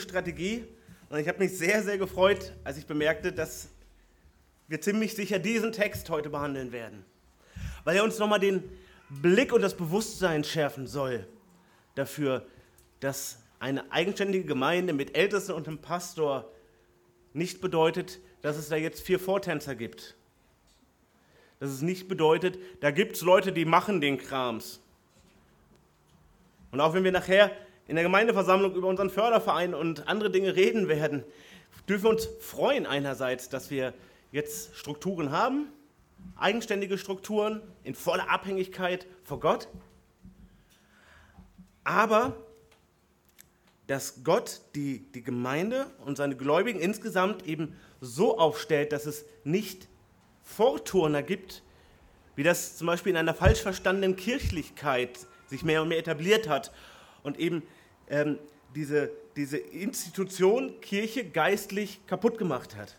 Strategie und ich habe mich sehr, sehr gefreut, als ich bemerkte, dass wir ziemlich sicher diesen Text heute behandeln werden, weil er uns nochmal den Blick und das Bewusstsein schärfen soll dafür, dass eine eigenständige Gemeinde mit Ältesten und einem Pastor nicht bedeutet, dass es da jetzt vier Vortänzer gibt. Dass es nicht bedeutet, da gibt es Leute, die machen den Krams. Und auch wenn wir nachher in der Gemeindeversammlung über unseren Förderverein und andere Dinge reden werden, dürfen wir uns freuen einerseits, dass wir jetzt Strukturen haben, eigenständige Strukturen in voller Abhängigkeit vor Gott, aber dass Gott die, die Gemeinde und seine Gläubigen insgesamt eben so aufstellt, dass es nicht Vorturner gibt, wie das zum Beispiel in einer falsch verstandenen Kirchlichkeit sich mehr und mehr etabliert hat und eben ähm, diese, diese Institution Kirche geistlich kaputt gemacht hat.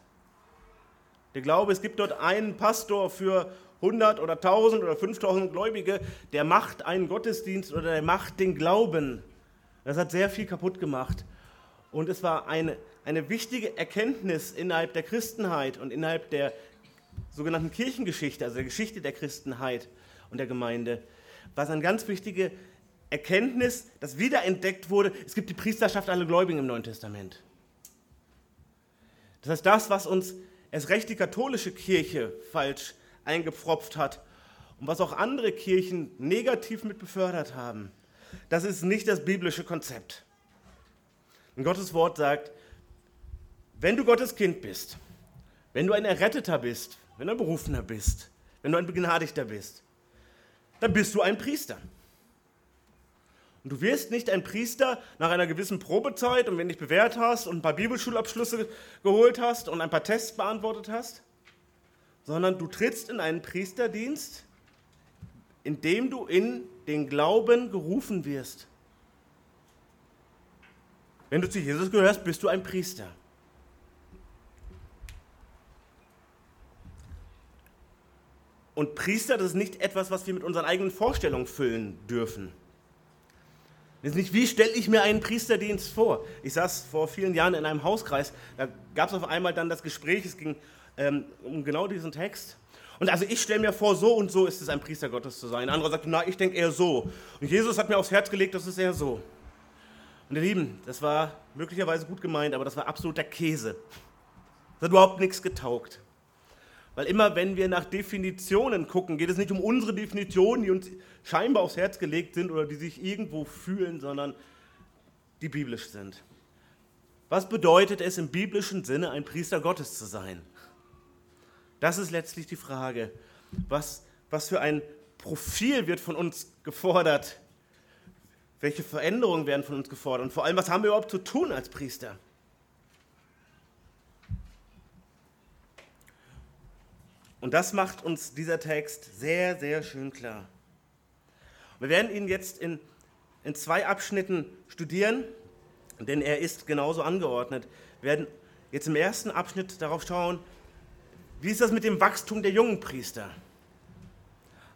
Der Glaube, es gibt dort einen Pastor für 100 oder 1000 oder 5000 Gläubige, der macht einen Gottesdienst oder der macht den Glauben. Das hat sehr viel kaputt gemacht. Und es war eine, eine wichtige Erkenntnis innerhalb der Christenheit und innerhalb der sogenannten Kirchengeschichte, also der Geschichte der Christenheit und der Gemeinde, war es eine ganz wichtige Erkenntnis, das wiederentdeckt wurde, es gibt die Priesterschaft aller Gläubigen im Neuen Testament. Das heißt, das, was uns erst recht die katholische Kirche falsch eingepfropft hat und was auch andere Kirchen negativ mit befördert haben, das ist nicht das biblische Konzept. Und Gottes Wort sagt, wenn du Gottes Kind bist, wenn du ein Erretteter bist, wenn du ein Berufener bist, wenn du ein Begnadigter bist, dann bist du ein Priester. Und du wirst nicht ein Priester nach einer gewissen Probezeit und wenn du dich bewährt hast und ein paar Bibelschulabschlüsse geholt hast und ein paar Tests beantwortet hast, sondern du trittst in einen Priesterdienst, in dem du in den Glauben gerufen wirst. Wenn du zu Jesus gehörst, bist du ein Priester. Und Priester, das ist nicht etwas, was wir mit unseren eigenen Vorstellungen füllen dürfen. Nicht, wie stelle ich mir einen Priesterdienst vor? Ich saß vor vielen Jahren in einem Hauskreis, da gab es auf einmal dann das Gespräch, es ging ähm, um genau diesen Text. Und also ich stelle mir vor, so und so ist es, ein Priester Gottes zu sein. Ein anderer sagt, na, ich denke eher so. Und Jesus hat mir aufs Herz gelegt, das ist eher so. Und ihr Lieben, das war möglicherweise gut gemeint, aber das war absoluter Käse. Das hat überhaupt nichts getaugt. Weil immer, wenn wir nach Definitionen gucken, geht es nicht um unsere Definitionen, die uns scheinbar aufs Herz gelegt sind oder die sich irgendwo fühlen, sondern die biblisch sind. Was bedeutet es im biblischen Sinne, ein Priester Gottes zu sein? Das ist letztlich die Frage. Was, was für ein Profil wird von uns gefordert? Welche Veränderungen werden von uns gefordert? Und vor allem, was haben wir überhaupt zu tun als Priester? Und das macht uns dieser Text sehr, sehr schön klar. Wir werden ihn jetzt in, in zwei Abschnitten studieren, denn er ist genauso angeordnet. Wir werden jetzt im ersten Abschnitt darauf schauen, wie ist das mit dem Wachstum der jungen Priester?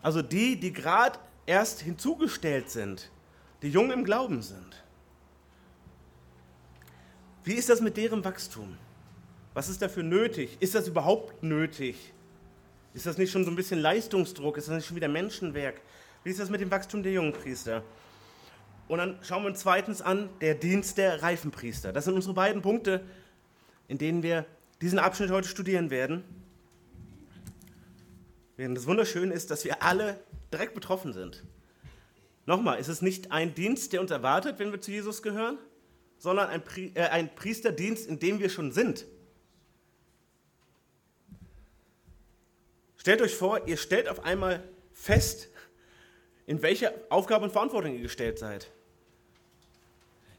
Also die, die gerade erst hinzugestellt sind, die jung im Glauben sind. Wie ist das mit deren Wachstum? Was ist dafür nötig? Ist das überhaupt nötig? Ist das nicht schon so ein bisschen Leistungsdruck? Ist das nicht schon wieder Menschenwerk? Wie ist das mit dem Wachstum der jungen Priester? Und dann schauen wir uns zweitens an, der Dienst der Reifenpriester. Das sind unsere beiden Punkte, in denen wir diesen Abschnitt heute studieren werden. Während das Wunderschöne ist, dass wir alle direkt betroffen sind. Nochmal, ist es nicht ein Dienst, der uns erwartet, wenn wir zu Jesus gehören, sondern ein, Pri äh, ein Priesterdienst, in dem wir schon sind. Stellt euch vor, ihr stellt auf einmal fest, in welche Aufgabe und Verantwortung ihr gestellt seid.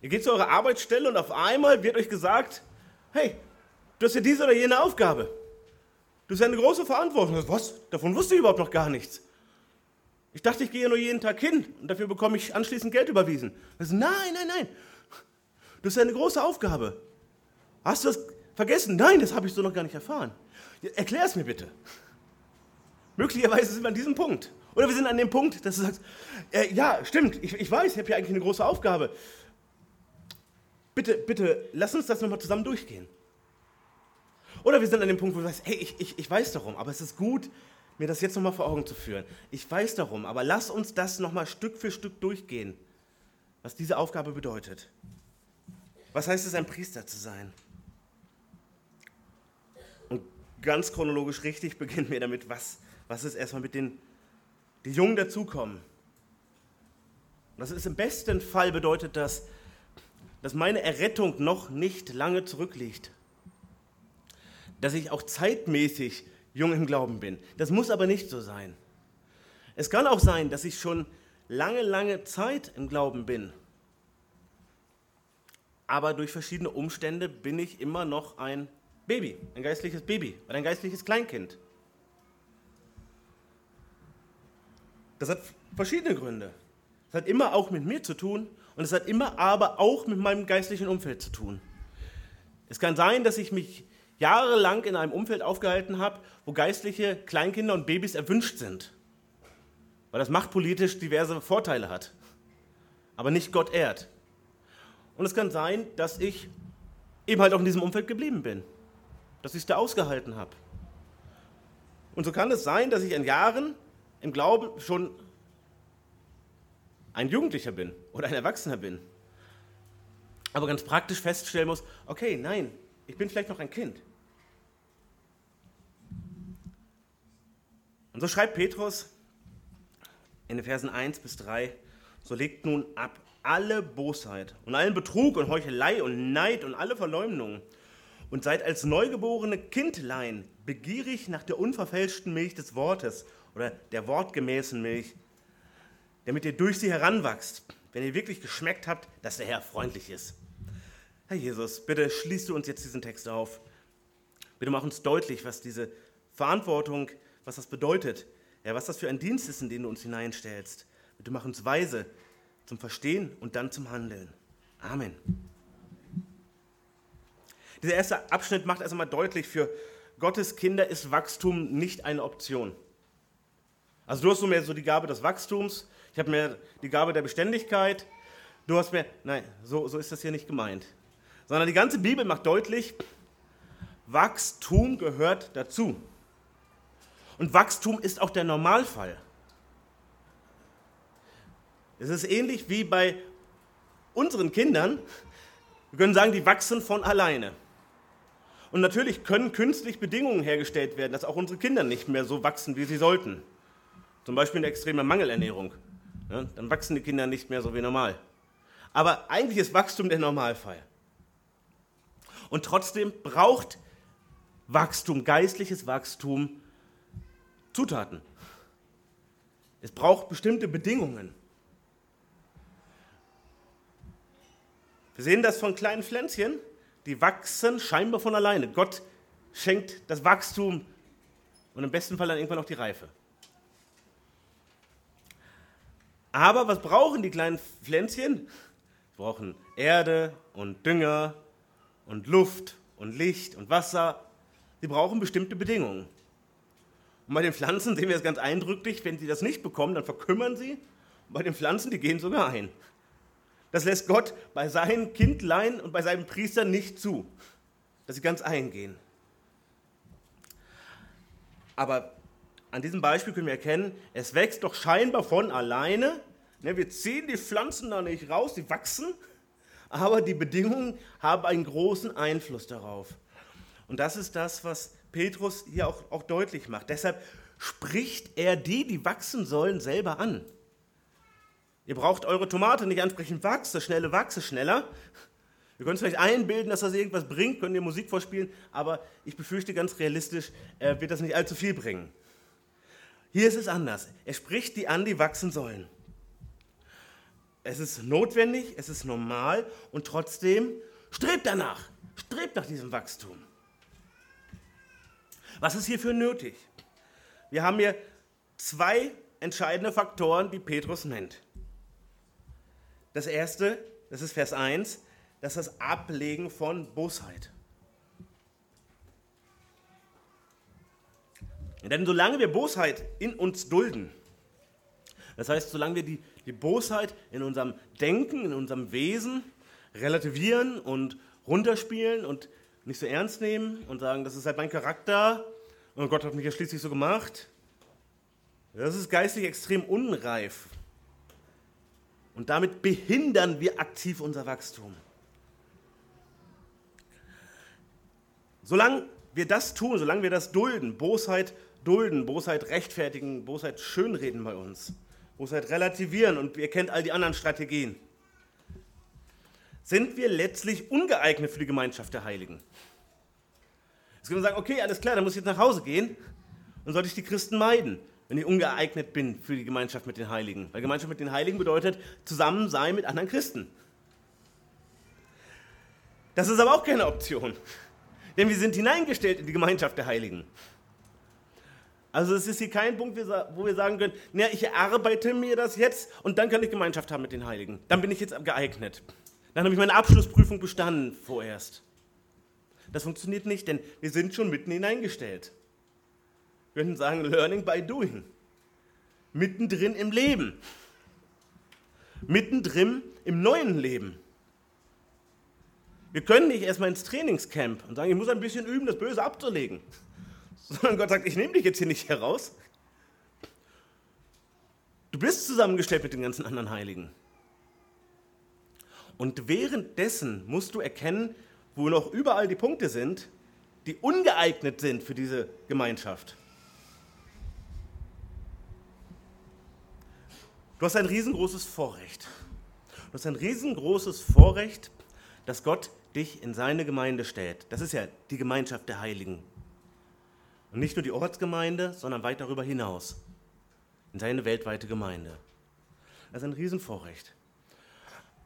Ihr geht zu eurer Arbeitsstelle und auf einmal wird euch gesagt, hey, du hast ja diese oder jene Aufgabe. Du hast ja eine große Verantwortung. Was? Davon wusste ich überhaupt noch gar nichts. Ich dachte, ich gehe nur jeden Tag hin und dafür bekomme ich anschließend Geld überwiesen. So, nein, nein, nein. Du hast ja eine große Aufgabe. Hast du das vergessen? Nein, das habe ich so noch gar nicht erfahren. Erklär es mir bitte. Möglicherweise sind wir an diesem Punkt. Oder wir sind an dem Punkt, dass du sagst, äh, ja, stimmt, ich, ich weiß, ich habe hier eigentlich eine große Aufgabe. Bitte, bitte, lass uns das nochmal zusammen durchgehen. Oder wir sind an dem Punkt, wo du sagst, hey, ich, ich, ich weiß darum, aber es ist gut, mir das jetzt nochmal vor Augen zu führen. Ich weiß darum, aber lass uns das nochmal Stück für Stück durchgehen, was diese Aufgabe bedeutet. Was heißt es, ein Priester zu sein? Und ganz chronologisch richtig beginnen wir damit, was, was ist erstmal mit den die Jungen dazukommen. Das ist im besten Fall bedeutet das, dass meine Errettung noch nicht lange zurückliegt. Dass ich auch zeitmäßig jung im Glauben bin. Das muss aber nicht so sein. Es kann auch sein, dass ich schon lange, lange Zeit im Glauben bin. Aber durch verschiedene Umstände bin ich immer noch ein Baby, ein geistliches Baby oder ein geistliches Kleinkind. Das hat verschiedene Gründe. Es hat immer auch mit mir zu tun und es hat immer aber auch mit meinem geistlichen Umfeld zu tun. Es kann sein, dass ich mich jahrelang in einem Umfeld aufgehalten habe, wo geistliche Kleinkinder und Babys erwünscht sind, weil das machtpolitisch diverse Vorteile hat, aber nicht Gott ehrt. Und es kann sein, dass ich eben halt auch in diesem Umfeld geblieben bin, dass ich es da ausgehalten habe. Und so kann es sein, dass ich in Jahren im Glauben schon ein Jugendlicher bin oder ein Erwachsener bin, aber ganz praktisch feststellen muss, okay, nein, ich bin vielleicht noch ein Kind. Und so schreibt Petrus in den Versen 1 bis 3, so legt nun ab alle Bosheit und allen Betrug und Heuchelei und Neid und alle Verleumdung und seid als neugeborene Kindlein begierig nach der unverfälschten Milch des Wortes oder der wortgemäßen Milch, damit ihr durch sie heranwachst, wenn ihr wirklich geschmeckt habt, dass der Herr freundlich ist. Herr Jesus, bitte schließt du uns jetzt diesen Text auf. Bitte mach uns deutlich, was diese Verantwortung, was das bedeutet, ja, was das für ein Dienst ist, in den du uns hineinstellst. Bitte mach uns weise zum Verstehen und dann zum Handeln. Amen. Dieser erste Abschnitt macht erst einmal deutlich, für Gottes Kinder ist Wachstum nicht eine Option. Also du hast nur mehr so die Gabe des Wachstums, ich habe mehr die Gabe der Beständigkeit, du hast mehr, nein, so, so ist das hier nicht gemeint. Sondern die ganze Bibel macht deutlich, Wachstum gehört dazu. Und Wachstum ist auch der Normalfall. Es ist ähnlich wie bei unseren Kindern. Wir können sagen, die wachsen von alleine. Und natürlich können künstlich Bedingungen hergestellt werden, dass auch unsere Kinder nicht mehr so wachsen, wie sie sollten. Zum Beispiel eine extreme Mangelernährung. Ja, dann wachsen die Kinder nicht mehr so wie normal. Aber eigentlich ist Wachstum der Normalfall. Und trotzdem braucht Wachstum, geistliches Wachstum, Zutaten. Es braucht bestimmte Bedingungen. Wir sehen das von kleinen Pflänzchen, die wachsen scheinbar von alleine. Gott schenkt das Wachstum und im besten Fall dann irgendwann auch die Reife. Aber was brauchen die kleinen Pflänzchen? Sie brauchen Erde und Dünger und Luft und Licht und Wasser. Sie brauchen bestimmte Bedingungen. Und bei den Pflanzen sehen wir es ganz eindrücklich, wenn sie das nicht bekommen, dann verkümmern sie. Und bei den Pflanzen, die gehen sogar ein. Das lässt Gott bei seinen Kindlein und bei seinen Priestern nicht zu, dass sie ganz eingehen. Aber an diesem Beispiel können wir erkennen, es wächst doch scheinbar von alleine. Ne, wir ziehen die Pflanzen da nicht raus, die wachsen, aber die Bedingungen haben einen großen Einfluss darauf. Und das ist das, was Petrus hier auch, auch deutlich macht. Deshalb spricht er die, die wachsen sollen, selber an. Ihr braucht eure Tomate nicht ansprechen, wachse, schnelle, wachse, schneller. Ihr könnt es vielleicht einbilden, dass das irgendwas bringt, könnt ihr Musik vorspielen, aber ich befürchte ganz realistisch, äh, wird das nicht allzu viel bringen. Hier ist es anders. Er spricht die an, die wachsen sollen. Es ist notwendig, es ist normal und trotzdem strebt danach, strebt nach diesem Wachstum. Was ist hierfür nötig? Wir haben hier zwei entscheidende Faktoren, die Petrus nennt. Das erste, das ist Vers 1, das ist das Ablegen von Bosheit. Denn solange wir Bosheit in uns dulden, das heißt, solange wir die, die Bosheit in unserem Denken, in unserem Wesen, relativieren und runterspielen und nicht so ernst nehmen und sagen, das ist halt mein Charakter und Gott hat mich ja schließlich so gemacht. Das ist geistlich extrem unreif. Und damit behindern wir aktiv unser Wachstum. Solange wir das tun, solange wir das dulden, Bosheit dulden, Bosheit rechtfertigen, Bosheit schönreden bei uns, Bosheit relativieren und ihr kennt all die anderen Strategien, sind wir letztlich ungeeignet für die Gemeinschaft der Heiligen. Jetzt können wir sagen, okay, alles klar, dann muss ich jetzt nach Hause gehen und sollte ich die Christen meiden, wenn ich ungeeignet bin für die Gemeinschaft mit den Heiligen. Weil Gemeinschaft mit den Heiligen bedeutet zusammen sein mit anderen Christen. Das ist aber auch keine Option. Denn wir sind hineingestellt in die Gemeinschaft der Heiligen. Also es ist hier kein Punkt, wo wir sagen können, na, ich erarbeite mir das jetzt und dann kann ich Gemeinschaft haben mit den Heiligen. Dann bin ich jetzt geeignet. Dann habe ich meine Abschlussprüfung bestanden vorerst. Das funktioniert nicht, denn wir sind schon mitten hineingestellt. Wir könnten sagen, Learning by Doing. Mittendrin im Leben. Mittendrin im neuen Leben. Wir können nicht erstmal ins Trainingscamp und sagen, ich muss ein bisschen üben, das Böse abzulegen. Sondern Gott sagt, ich nehme dich jetzt hier nicht heraus. Du bist zusammengestellt mit den ganzen anderen Heiligen. Und währenddessen musst du erkennen, wo noch überall die Punkte sind, die ungeeignet sind für diese Gemeinschaft. Du hast ein riesengroßes Vorrecht. Du hast ein riesengroßes Vorrecht, dass Gott dich in seine Gemeinde stellt. Das ist ja die Gemeinschaft der Heiligen. Und nicht nur die Ortsgemeinde, sondern weit darüber hinaus. In seine weltweite Gemeinde. Das ist ein Riesenvorrecht.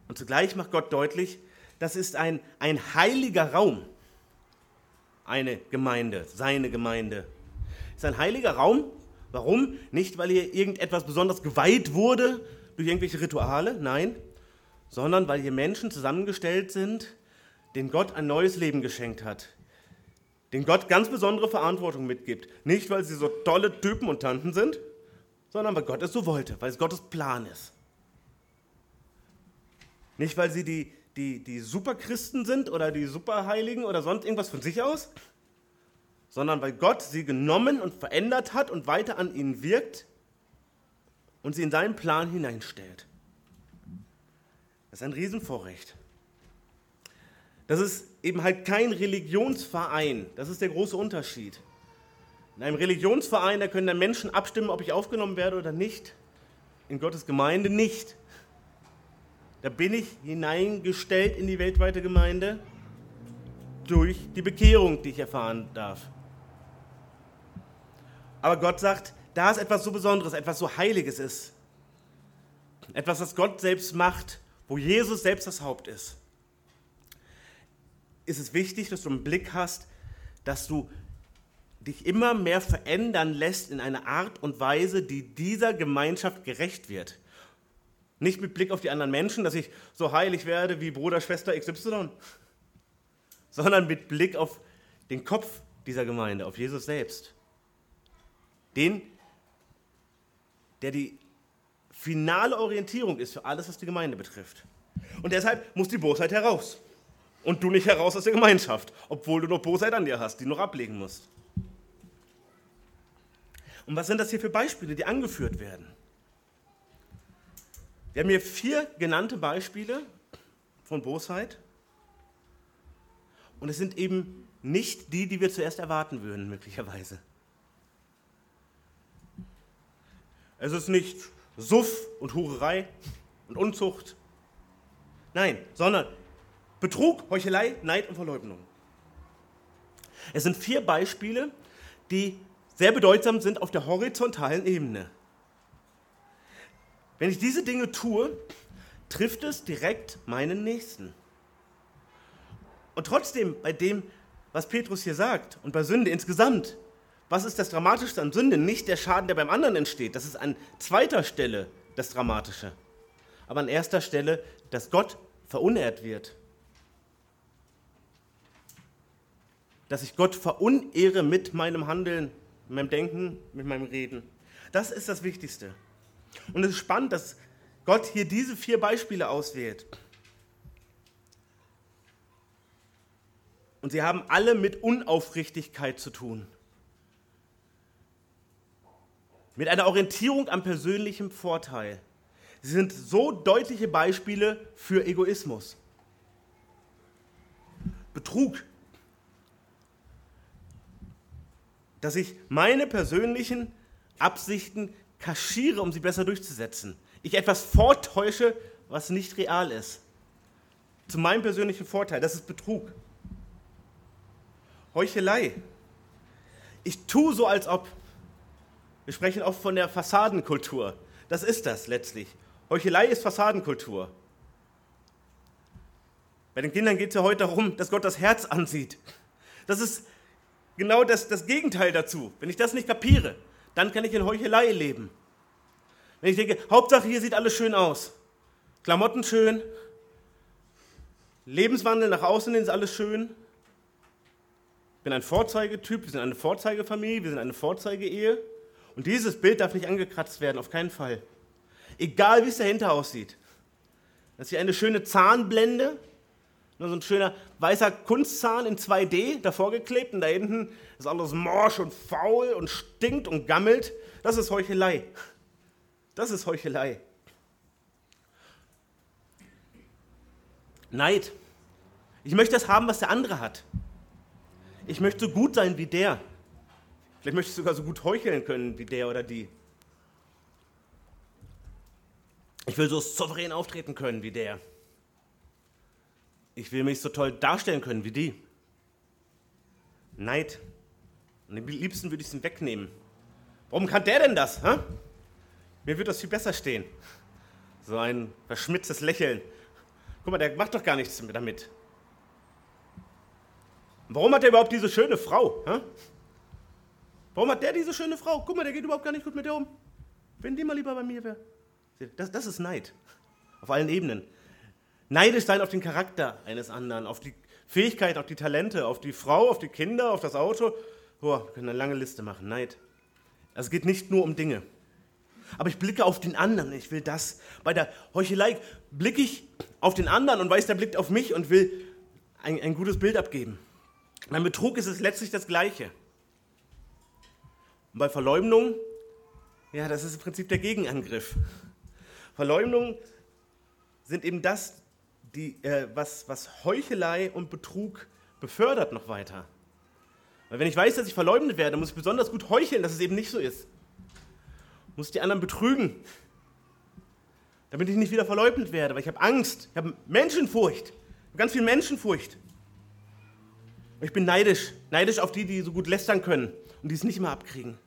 Und zugleich macht Gott deutlich, das ist ein, ein heiliger Raum. Eine Gemeinde, seine Gemeinde. Das ist ein heiliger Raum. Warum? Nicht, weil hier irgendetwas besonders geweiht wurde durch irgendwelche Rituale, nein, sondern weil hier Menschen zusammengestellt sind, den Gott ein neues Leben geschenkt hat, den Gott ganz besondere Verantwortung mitgibt. Nicht, weil sie so tolle Typen und Tanten sind, sondern weil Gott es so wollte, weil es Gottes Plan ist. Nicht, weil sie die, die, die Superchristen sind oder die Superheiligen oder sonst irgendwas von sich aus, sondern weil Gott sie genommen und verändert hat und weiter an ihnen wirkt und sie in seinen Plan hineinstellt. Das ist ein Riesenvorrecht. Das ist eben halt kein Religionsverein. Das ist der große Unterschied. In einem Religionsverein, da können dann Menschen abstimmen, ob ich aufgenommen werde oder nicht. In Gottes Gemeinde nicht. Da bin ich hineingestellt in die weltweite Gemeinde durch die Bekehrung, die ich erfahren darf. Aber Gott sagt, da es etwas so Besonderes, etwas so Heiliges ist, etwas, was Gott selbst macht, wo Jesus selbst das Haupt ist, ist es wichtig, dass du einen Blick hast, dass du dich immer mehr verändern lässt in eine Art und Weise, die dieser Gemeinschaft gerecht wird. Nicht mit Blick auf die anderen Menschen, dass ich so heilig werde wie Bruder, Schwester XY, sondern mit Blick auf den Kopf dieser Gemeinde, auf Jesus selbst. Den, der die finale Orientierung ist für alles, was die Gemeinde betrifft. Und deshalb muss die Bosheit heraus und du nicht heraus aus der Gemeinschaft, obwohl du noch Bosheit an dir hast, die noch ablegen musst. Und was sind das hier für Beispiele, die angeführt werden? Wir haben hier vier genannte Beispiele von Bosheit. Und es sind eben nicht die, die wir zuerst erwarten würden, möglicherweise. Es ist nicht Suff und Hurerei und Unzucht. Nein, sondern Betrug, Heuchelei, Neid und Verleugnung. Es sind vier Beispiele, die sehr bedeutsam sind auf der horizontalen Ebene. Wenn ich diese Dinge tue, trifft es direkt meinen Nächsten. Und trotzdem, bei dem, was Petrus hier sagt und bei Sünde insgesamt, was ist das Dramatische an Sünde? Nicht der Schaden, der beim anderen entsteht. Das ist an zweiter Stelle das Dramatische. Aber an erster Stelle, dass Gott verunehrt wird. Dass ich Gott verunehre mit meinem Handeln, mit meinem Denken, mit meinem Reden. Das ist das Wichtigste. Und es ist spannend, dass Gott hier diese vier Beispiele auswählt. Und sie haben alle mit Unaufrichtigkeit zu tun. Mit einer Orientierung am persönlichen Vorteil. Sie sind so deutliche Beispiele für Egoismus. Betrug. Dass ich meine persönlichen Absichten kaschiere, um sie besser durchzusetzen. Ich etwas vortäusche, was nicht real ist. Zu meinem persönlichen Vorteil. Das ist Betrug. Heuchelei. Ich tue so, als ob. Wir sprechen oft von der Fassadenkultur. Das ist das letztlich. Heuchelei ist Fassadenkultur. Bei den Kindern geht es ja heute darum, dass Gott das Herz ansieht. Das ist genau das, das Gegenteil dazu. Wenn ich das nicht kapiere, dann kann ich in Heuchelei leben. Wenn ich denke, Hauptsache hier sieht alles schön aus. Klamotten schön, Lebenswandel nach außen ist alles schön. Ich bin ein Vorzeigetyp, wir sind eine Vorzeigefamilie, wir sind eine Vorzeigeehe. Und dieses Bild darf nicht angekratzt werden, auf keinen Fall. Egal wie es dahinter aussieht. Das ist hier eine schöne Zahnblende, so ein schöner weißer Kunstzahn in 2D davor geklebt und da hinten ist alles morsch und faul und stinkt und gammelt. Das ist Heuchelei. Das ist Heuchelei. Neid. Ich möchte das haben, was der andere hat. Ich möchte so gut sein wie der. Vielleicht möchte ich sogar so gut heucheln können wie der oder die. Ich will so souverän auftreten können wie der. Ich will mich so toll darstellen können wie die. Neid. Und am liebsten würde ich es ihm wegnehmen. Warum kann der denn das? Hä? Mir wird das viel besser stehen. So ein verschmitztes Lächeln. Guck mal, der macht doch gar nichts damit. Warum hat er überhaupt diese schöne Frau? Hä? Warum hat der diese schöne Frau? Guck mal, der geht überhaupt gar nicht gut mit der um. Wenn die mal lieber bei mir wäre. Das, das ist Neid. Auf allen Ebenen. Neidisch sein auf den Charakter eines anderen, auf die Fähigkeit, auf die Talente, auf die Frau, auf die Kinder, auf das Auto. Boah, wir können eine lange Liste machen. Neid. Es geht nicht nur um Dinge. Aber ich blicke auf den anderen, ich will das. Bei der Heuchelei blicke ich auf den anderen und weiß, der blickt auf mich und will ein, ein gutes Bild abgeben. Beim Betrug ist es letztlich das Gleiche. Und bei Verleumdung, ja, das ist im Prinzip der Gegenangriff. Verleumdung sind eben das, die, äh, was, was Heuchelei und Betrug befördert noch weiter. Weil wenn ich weiß, dass ich verleumdet werde, muss ich besonders gut heucheln, dass es eben nicht so ist. Muss die anderen betrügen, damit ich nicht wieder verleumdet werde, weil ich habe Angst, ich habe Menschenfurcht, ich habe ganz viel Menschenfurcht. Und ich bin neidisch, neidisch auf die, die so gut lästern können und die es nicht immer abkriegen.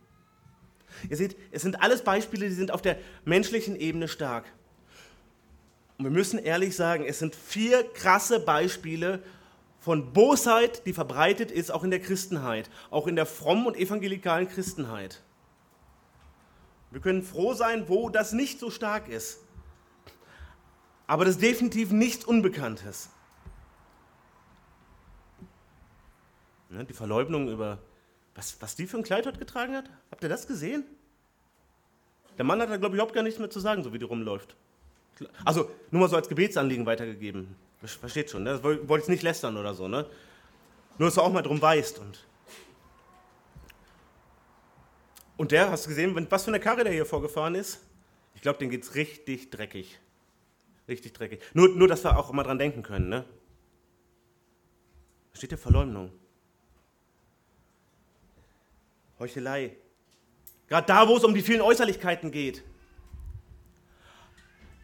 Ihr seht, es sind alles Beispiele, die sind auf der menschlichen Ebene stark. Und wir müssen ehrlich sagen, es sind vier krasse Beispiele von Bosheit, die verbreitet ist, auch in der Christenheit, auch in der frommen und evangelikalen Christenheit. Wir können froh sein, wo das nicht so stark ist. Aber das ist definitiv nichts Unbekanntes. Ne, die Verleugnung über, was, was die für ein Kleid heute getragen hat, habt ihr das gesehen? Der Mann hat da, glaube ich, überhaupt gar nichts mehr zu sagen, so wie die rumläuft. Also nur mal so als Gebetsanliegen weitergegeben. Versteht schon, ne? wollte ich nicht lästern oder so. Ne? Nur, dass du auch mal drum weißt. Und, und der, hast du gesehen, was für eine Karre der hier vorgefahren ist? Ich glaube, den geht es richtig dreckig. Richtig dreckig. Nur, nur, dass wir auch immer dran denken können. Ne? Da steht Verleumdung. Heuchelei. Gerade da, wo es um die vielen Äußerlichkeiten geht.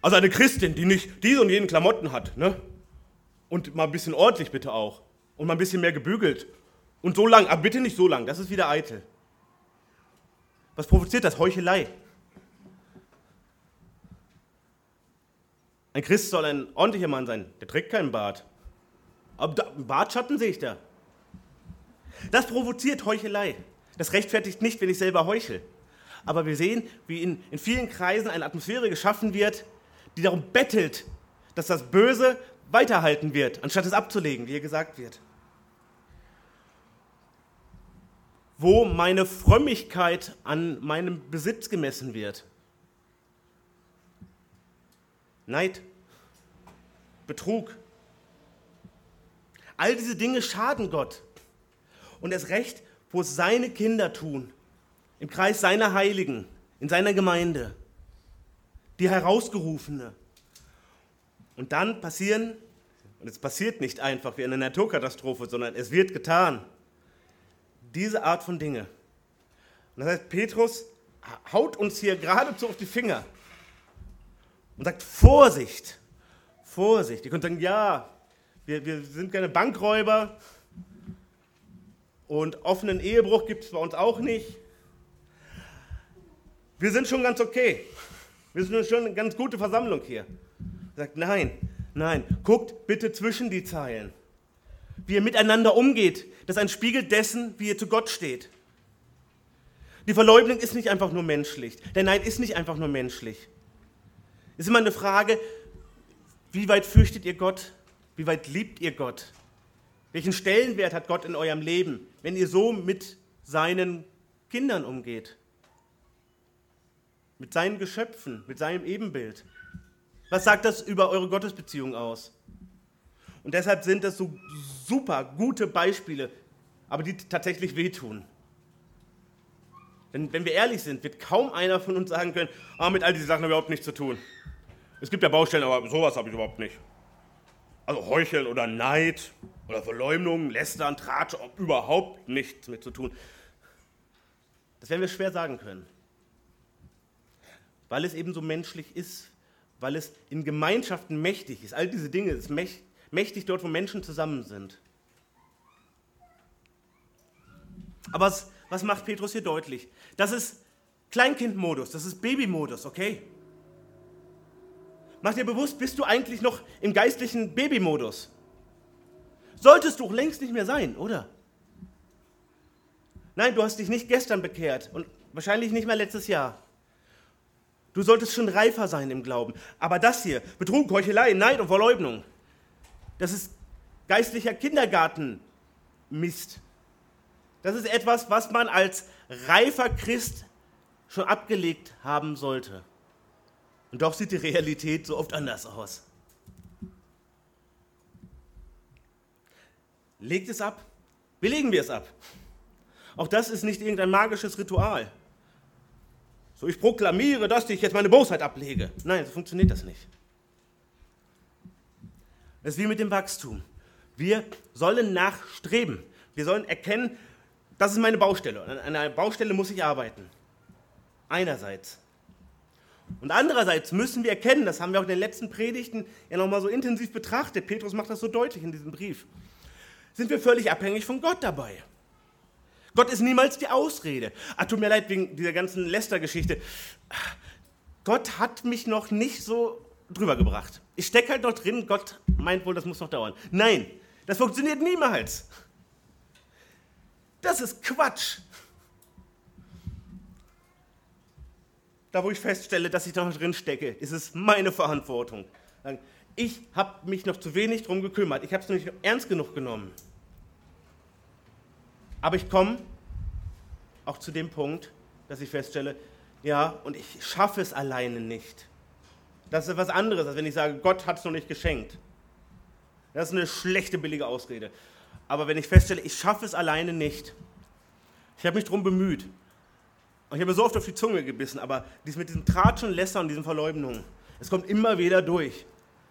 Also eine Christin, die nicht diese und jenen Klamotten hat, ne? Und mal ein bisschen ordentlich bitte auch. Und mal ein bisschen mehr gebügelt. Und so lang, aber bitte nicht so lang, das ist wieder eitel. Was provoziert das? Heuchelei. Ein Christ soll ein ordentlicher Mann sein, der trägt keinen Bart. Aber da, Bartschatten sehe ich da. Das provoziert Heuchelei. Das rechtfertigt nicht, wenn ich selber heuchel. Aber wir sehen, wie in, in vielen Kreisen eine Atmosphäre geschaffen wird, die darum bettelt, dass das Böse weiterhalten wird, anstatt es abzulegen, wie hier gesagt wird. Wo meine Frömmigkeit an meinem Besitz gemessen wird. Neid, Betrug. All diese Dinge schaden Gott. Und erst recht, wo es seine Kinder tun, im Kreis seiner Heiligen, in seiner Gemeinde, die Herausgerufene. Und dann passieren, und es passiert nicht einfach wie eine Naturkatastrophe, sondern es wird getan, diese Art von Dinge. Und das heißt, Petrus haut uns hier geradezu auf die Finger und sagt, Vorsicht, Vorsicht. Ihr könnt sagen, ja, wir, wir sind keine Bankräuber und offenen Ehebruch gibt es bei uns auch nicht. Wir sind schon ganz okay. Wir sind schon eine ganz gute Versammlung hier. Er sagt, nein, nein, guckt bitte zwischen die Zeilen. Wie ihr miteinander umgeht, das ist ein Spiegel dessen, wie ihr zu Gott steht. Die Verleugnung ist nicht einfach nur menschlich. Der Neid ist nicht einfach nur menschlich. Es ist immer eine Frage, wie weit fürchtet ihr Gott? Wie weit liebt ihr Gott? Welchen Stellenwert hat Gott in eurem Leben, wenn ihr so mit seinen Kindern umgeht? Mit seinen Geschöpfen, mit seinem Ebenbild? Was sagt das über eure Gottesbeziehung aus? Und deshalb sind das so super gute Beispiele, aber die tatsächlich wehtun. Denn wenn wir ehrlich sind, wird kaum einer von uns sagen können, ah, mit all diesen Sachen überhaupt nichts zu tun. Es gibt ja Baustellen, aber sowas habe ich überhaupt nicht. Also Heucheln oder Neid oder Verleumdung, Lästern, Tratsch, überhaupt nichts mit zu tun. Das werden wir schwer sagen können. Weil es eben so menschlich ist, weil es in Gemeinschaften mächtig ist. All diese Dinge ist mächtig dort, wo Menschen zusammen sind. Aber was, was macht Petrus hier deutlich? Das ist Kleinkindmodus, das ist Babymodus, okay? Mach dir bewusst, bist du eigentlich noch im geistlichen Babymodus? Solltest du längst nicht mehr sein, oder? Nein, du hast dich nicht gestern bekehrt und wahrscheinlich nicht mehr letztes Jahr. Du solltest schon reifer sein im Glauben. Aber das hier, Betrug, Heuchelei, Neid und Verleugnung, das ist geistlicher Kindergartenmist. Das ist etwas, was man als reifer Christ schon abgelegt haben sollte. Und doch sieht die Realität so oft anders aus. Legt es ab. Wie legen wir es ab? Auch das ist nicht irgendein magisches Ritual. So, ich proklamiere, dass ich jetzt meine Bosheit ablege. Nein, so funktioniert das nicht. Es ist wie mit dem Wachstum. Wir sollen nachstreben. Wir sollen erkennen, das ist meine Baustelle. An einer Baustelle muss ich arbeiten. Einerseits. Und andererseits müssen wir erkennen, das haben wir auch in den letzten Predigten ja nochmal so intensiv betrachtet, Petrus macht das so deutlich in diesem Brief, sind wir völlig abhängig von Gott dabei. Gott ist niemals die Ausrede. Ach, tut mir leid wegen dieser ganzen Lester-Geschichte. Gott hat mich noch nicht so drüber gebracht. Ich stecke halt noch drin, Gott meint wohl, das muss noch dauern. Nein, das funktioniert niemals. Das ist Quatsch. da wo ich feststelle, dass ich noch drin stecke, ist es meine Verantwortung. Ich habe mich noch zu wenig darum gekümmert. Ich habe es nicht ernst genug genommen. Aber ich komme auch zu dem Punkt, dass ich feststelle, ja, und ich schaffe es alleine nicht. Das ist etwas anderes, als wenn ich sage, Gott hat es noch nicht geschenkt. Das ist eine schlechte, billige Ausrede. Aber wenn ich feststelle, ich schaffe es alleine nicht, ich habe mich darum bemüht, und ich habe mir so oft auf die Zunge gebissen, aber dies mit diesem Tratschen, Lästern und diesen Verleumdungen, es kommt immer wieder durch.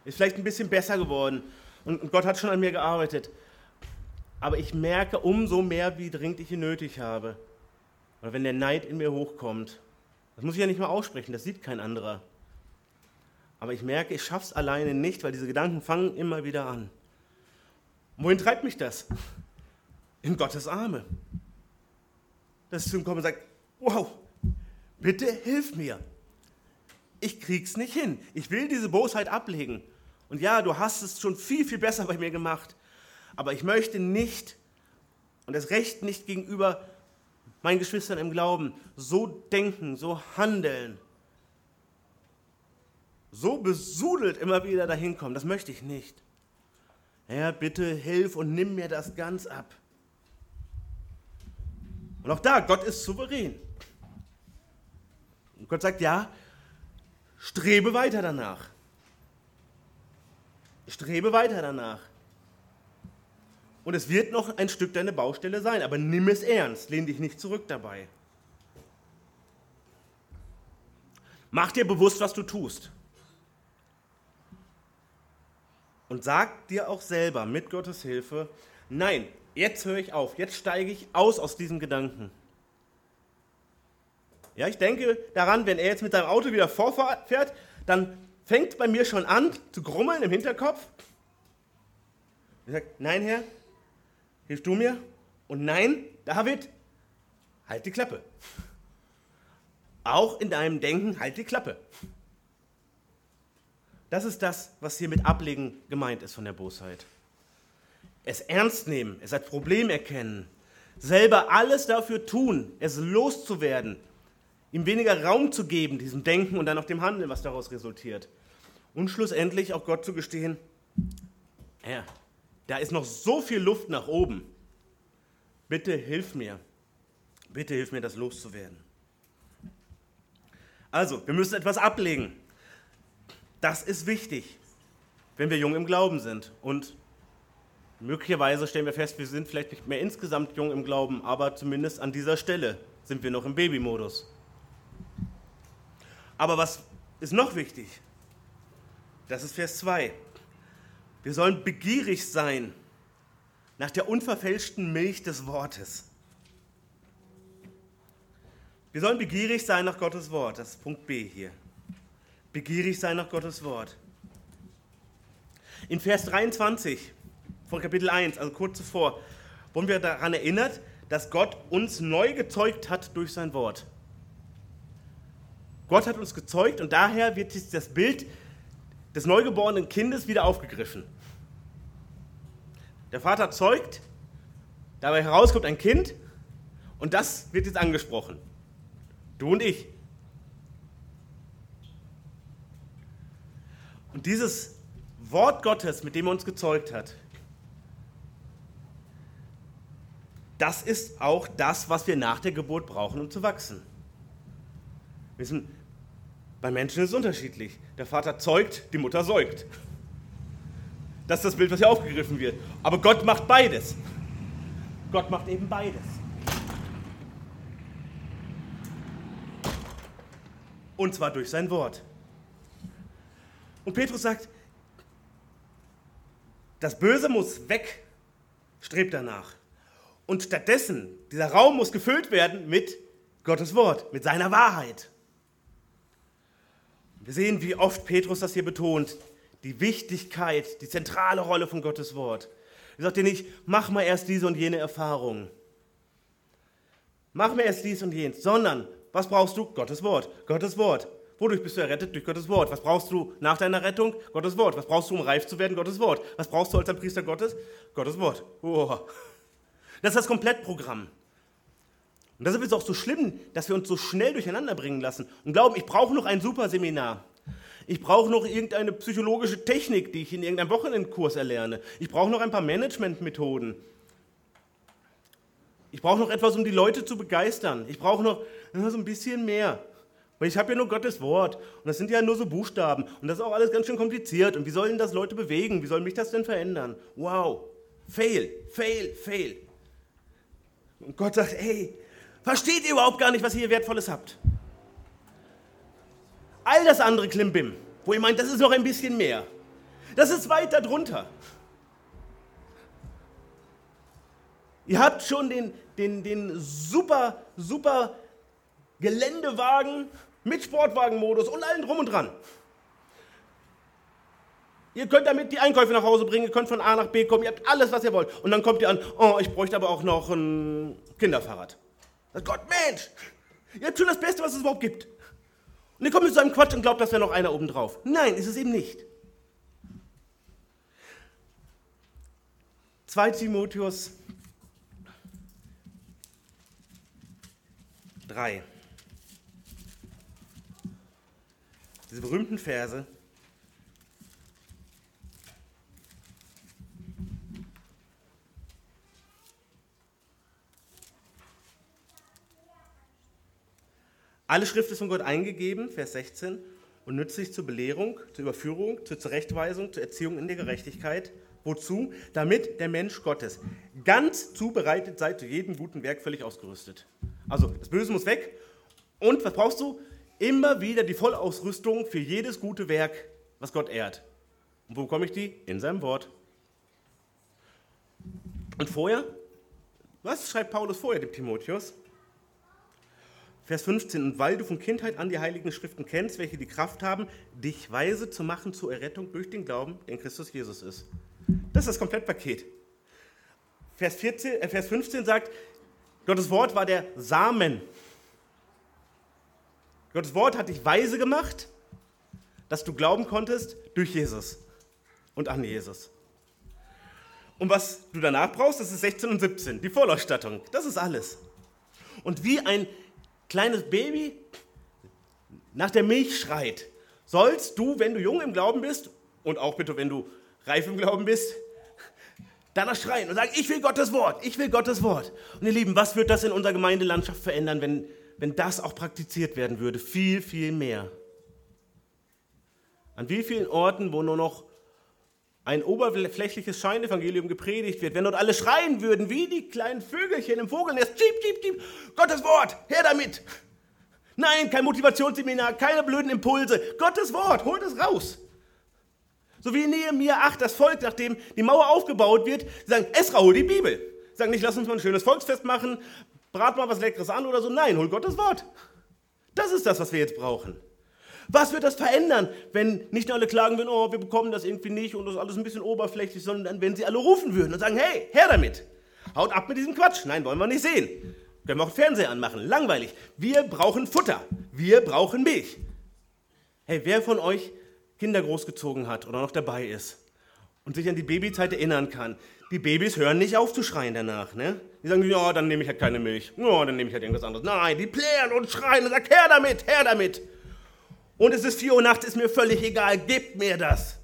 Ist vielleicht ein bisschen besser geworden und Gott hat schon an mir gearbeitet. Aber ich merke umso mehr, wie dringend ich ihn nötig habe. Oder wenn der Neid in mir hochkommt, das muss ich ja nicht mal aussprechen, das sieht kein anderer. Aber ich merke, ich schaffe es alleine nicht, weil diese Gedanken fangen immer wieder an. wohin treibt mich das? In Gottes Arme. Dass ich zu ihm komme und sage, wow, bitte hilf mir. Ich krieg's nicht hin. Ich will diese Bosheit ablegen. Und ja, du hast es schon viel, viel besser bei mir gemacht. Aber ich möchte nicht, und das Recht nicht gegenüber meinen Geschwistern im Glauben, so denken, so handeln, so besudelt immer wieder dahin kommen. Das möchte ich nicht. Herr, bitte hilf und nimm mir das ganz ab. Und auch da, Gott ist souverän. Und Gott sagt, ja, strebe weiter danach. Strebe weiter danach. Und es wird noch ein Stück deine Baustelle sein, aber nimm es ernst, lehn dich nicht zurück dabei. Mach dir bewusst, was du tust. Und sag dir auch selber mit Gottes Hilfe, nein, jetzt höre ich auf, jetzt steige ich aus aus diesem Gedanken. Ja, ich denke daran, wenn er jetzt mit seinem Auto wieder vorfährt, dann fängt bei mir schon an zu grummeln im Hinterkopf. Ich sage, nein, Herr, hilf du mir. Und nein, David, halt die Klappe. Auch in deinem Denken, halt die Klappe. Das ist das, was hier mit Ablegen gemeint ist von der Bosheit. Es ernst nehmen, es als Problem erkennen, selber alles dafür tun, es loszuwerden, ihm weniger Raum zu geben, diesem Denken und dann auch dem Handeln, was daraus resultiert. Und schlussendlich auch Gott zu gestehen, Herr, da ist noch so viel Luft nach oben. Bitte hilf mir. Bitte hilf mir, das loszuwerden. Also, wir müssen etwas ablegen. Das ist wichtig, wenn wir jung im Glauben sind. Und möglicherweise stellen wir fest, wir sind vielleicht nicht mehr insgesamt jung im Glauben, aber zumindest an dieser Stelle sind wir noch im Babymodus. Aber was ist noch wichtig? Das ist Vers 2. Wir sollen begierig sein nach der unverfälschten Milch des Wortes. Wir sollen begierig sein nach Gottes Wort. Das ist Punkt B hier. Begierig sein nach Gottes Wort. In Vers 23 von Kapitel 1, also kurz zuvor, wurden wir daran erinnert, dass Gott uns neu gezeugt hat durch sein Wort. Gott hat uns gezeugt und daher wird das Bild des neugeborenen Kindes wieder aufgegriffen. Der Vater zeugt, dabei herauskommt ein Kind und das wird jetzt angesprochen. Du und ich. Und dieses Wort Gottes, mit dem er uns gezeugt hat, das ist auch das, was wir nach der Geburt brauchen, um zu wachsen. Wissen, bei Menschen ist es unterschiedlich. Der Vater zeugt, die Mutter säugt. Das ist das Bild, was hier aufgegriffen wird. Aber Gott macht beides. Gott macht eben beides. Und zwar durch sein Wort. Und Petrus sagt, das Böse muss weg, strebt danach. Und stattdessen, dieser Raum muss gefüllt werden mit Gottes Wort, mit seiner Wahrheit. Wir sehen, wie oft Petrus das hier betont, die Wichtigkeit, die zentrale Rolle von Gottes Wort. Er sagt dir nicht, mach mal erst diese und jene Erfahrung. Mach mir erst dies und jenes, sondern was brauchst du? Gottes Wort. Gottes Wort. Wodurch bist du errettet? Durch Gottes Wort. Was brauchst du nach deiner Rettung? Gottes Wort. Was brauchst du, um reif zu werden? Gottes Wort. Was brauchst du als ein Priester Gottes? Gottes Wort. Oh. Das ist das Komplettprogramm. Und deshalb ist es auch so schlimm, dass wir uns so schnell durcheinander bringen lassen und glauben, ich brauche noch ein super Seminar. Ich brauche noch irgendeine psychologische Technik, die ich in irgendeinem Wochenendkurs erlerne. Ich brauche noch ein paar Managementmethoden. Ich brauche noch etwas, um die Leute zu begeistern. Ich brauche noch so ein bisschen mehr. Weil ich habe ja nur Gottes Wort und das sind ja nur so Buchstaben und das ist auch alles ganz schön kompliziert. Und wie sollen das Leute bewegen? Wie soll mich das denn verändern? Wow, fail, fail, fail. Und Gott sagt, hey, versteht ihr überhaupt gar nicht, was ihr hier Wertvolles habt? All das andere Klimbim, wo ihr meint, das ist noch ein bisschen mehr, das ist weiter drunter. Ihr habt schon den, den, den super, super Geländewagen mit Sportwagenmodus und allen drum und dran. Ihr könnt damit die Einkäufe nach Hause bringen, ihr könnt von A nach B kommen, ihr habt alles, was ihr wollt. Und dann kommt ihr an, oh, ich bräuchte aber auch noch ein Kinderfahrrad. Gott, Mensch, ihr habt schon das Beste, was es überhaupt gibt. Und ihr kommt mit so einem Quatsch und glaubt, das wäre noch einer oben drauf. Nein, ist es eben nicht. 2 Timotheus 3. Diese berühmten Verse. Alle Schrift ist von Gott eingegeben, Vers 16, und nützlich zur Belehrung, zur Überführung, zur Zurechtweisung, zur Erziehung in der Gerechtigkeit, Wozu? Damit der Mensch Gottes ganz zubereitet sei zu jedem guten Werk völlig ausgerüstet. Also das Böse muss weg. Und was brauchst du? Immer wieder die Vollausrüstung für jedes gute Werk, was Gott ehrt. Und wo bekomme ich die? In seinem Wort. Und vorher? Was schreibt Paulus vorher dem Timotheus? Vers 15, und weil du von Kindheit an die heiligen Schriften kennst, welche die Kraft haben, dich weise zu machen zur Errettung durch den Glauben, der in Christus Jesus ist. Das ist das Komplettpaket. Vers, 14, äh Vers 15 sagt, Gottes Wort war der Samen. Gottes Wort hat dich weise gemacht, dass du glauben konntest durch Jesus und an Jesus. Und was du danach brauchst, das ist 16 und 17, die Vollausstattung. Das ist alles. Und wie ein kleines Baby nach der Milch schreit, sollst du, wenn du jung im Glauben bist und auch bitte, wenn du reif im Glauben bist, danach schreien und sagen, ich will Gottes Wort, ich will Gottes Wort. Und ihr Lieben, was wird das in unserer Gemeindelandschaft verändern, wenn, wenn das auch praktiziert werden würde? Viel, viel mehr. An wie vielen Orten, wo nur noch ein oberflächliches Scheinevangelium gepredigt wird, wenn dort alle schreien würden, wie die kleinen Vögelchen im Vogelnest, Jeep, Jeep, Jeep, Gottes Wort, her damit. Nein, kein Motivationsseminar, keine blöden Impulse, Gottes Wort, holt es raus. So wie in Nehemiah 8 das Volk, nachdem die Mauer aufgebaut wird, sagen, Esra, hol die Bibel. Sagen nicht, lass uns mal ein schönes Volksfest machen, brat mal was Leckeres an oder so. Nein, hol Gottes Wort. Das ist das, was wir jetzt brauchen. Was wird das verändern, wenn nicht nur alle klagen würden, oh, wir bekommen das irgendwie nicht und das ist alles ein bisschen oberflächlich, sondern wenn sie alle rufen würden und sagen, hey, her damit. Haut ab mit diesem Quatsch. Nein, wollen wir nicht sehen. Können wir auch Fernseher anmachen. Langweilig. Wir brauchen Futter. Wir brauchen Milch. Hey, wer von euch Kinder großgezogen hat oder noch dabei ist und sich an die Babyzeit erinnern kann, die Babys hören nicht auf zu schreien danach. Ne? Die sagen, ja, dann nehme ich halt keine Milch. Ja, dann nehme ich halt irgendwas anderes. Nein, die plären und schreien und sagen, her damit, her damit. Und es ist 4 Uhr nachts, ist mir völlig egal, gebt mir das.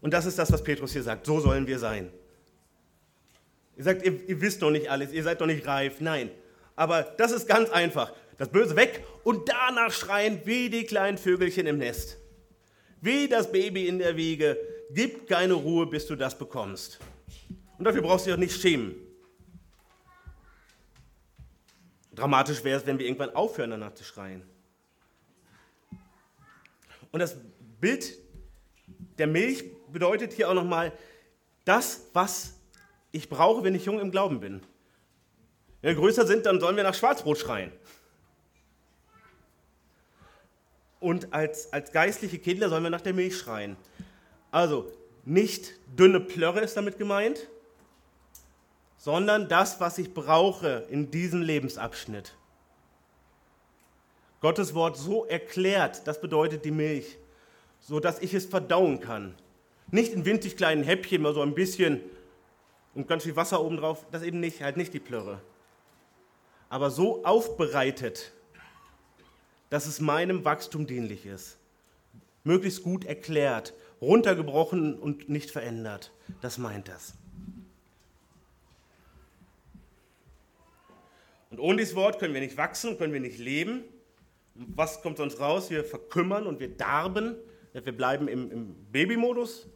Und das ist das, was Petrus hier sagt. So sollen wir sein. Ihr sagt, ihr, ihr wisst noch nicht alles, ihr seid noch nicht reif. Nein. Aber das ist ganz einfach. Das Böse weg und danach schreien wie die kleinen Vögelchen im Nest. Wie das Baby in der Wiege. Gib keine Ruhe, bis du das bekommst. Und dafür brauchst du dich auch nicht schämen. Dramatisch wäre es, wenn wir irgendwann aufhören, danach zu schreien. Und das Bild der Milch bedeutet hier auch nochmal das, was ich brauche, wenn ich jung im Glauben bin. Wenn wir größer sind, dann sollen wir nach Schwarzbrot schreien. Und als, als geistliche Kinder sollen wir nach der Milch schreien. Also nicht dünne Plörre ist damit gemeint, sondern das, was ich brauche in diesem Lebensabschnitt. Gottes Wort so erklärt, das bedeutet die Milch, so dass ich es verdauen kann. Nicht in winzig kleinen Häppchen, mal so ein bisschen und ganz viel Wasser oben drauf, das eben nicht, halt nicht die Plörre. Aber so aufbereitet, dass es meinem Wachstum dienlich ist. Möglichst gut erklärt, runtergebrochen und nicht verändert. Das meint das. Und ohne dieses Wort können wir nicht wachsen, können wir nicht leben. Was kommt sonst raus? Wir verkümmern und wir darben. Wir bleiben im, im Babymodus.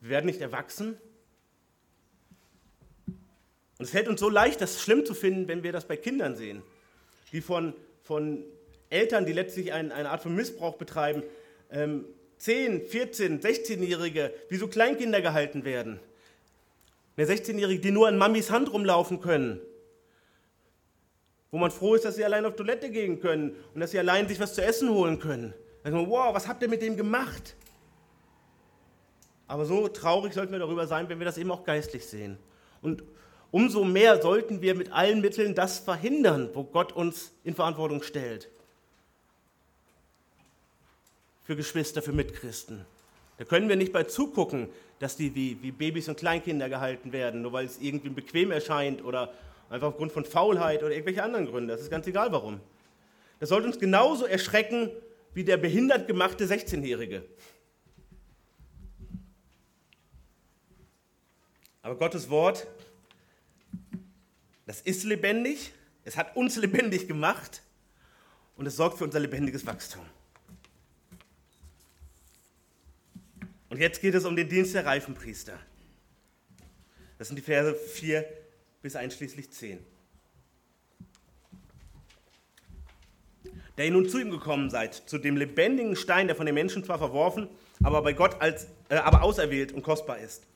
Wir werden nicht erwachsen. Und es fällt uns so leicht, das schlimm zu finden, wenn wir das bei Kindern sehen, die von, von Eltern, die letztlich ein, eine Art von Missbrauch betreiben, ähm, 10, 14, 16-Jährige, wie so Kleinkinder gehalten werden. Eine 16-Jährige, die nur an Mamis Hand rumlaufen können wo man froh ist, dass sie allein auf Toilette gehen können und dass sie allein sich was zu essen holen können. Man, wow, was habt ihr mit dem gemacht? Aber so traurig sollten wir darüber sein, wenn wir das eben auch geistlich sehen. Und umso mehr sollten wir mit allen Mitteln das verhindern, wo Gott uns in Verantwortung stellt. Für Geschwister, für Mitchristen. Da können wir nicht bei zugucken, dass die wie, wie Babys und Kleinkinder gehalten werden, nur weil es irgendwie bequem erscheint oder Einfach aufgrund von Faulheit oder irgendwelche anderen Gründe. Das ist ganz egal warum. Das sollte uns genauso erschrecken wie der behindert gemachte 16-Jährige. Aber Gottes Wort, das ist lebendig, es hat uns lebendig gemacht und es sorgt für unser lebendiges Wachstum. Und Und jetzt geht es um den Dienst der Reifenpriester. Das sind die Verse 4 bis einschließlich 10. Der ihr nun zu ihm gekommen seid, zu dem lebendigen Stein, der von den Menschen zwar verworfen, aber bei Gott als, äh, aber auserwählt und kostbar ist.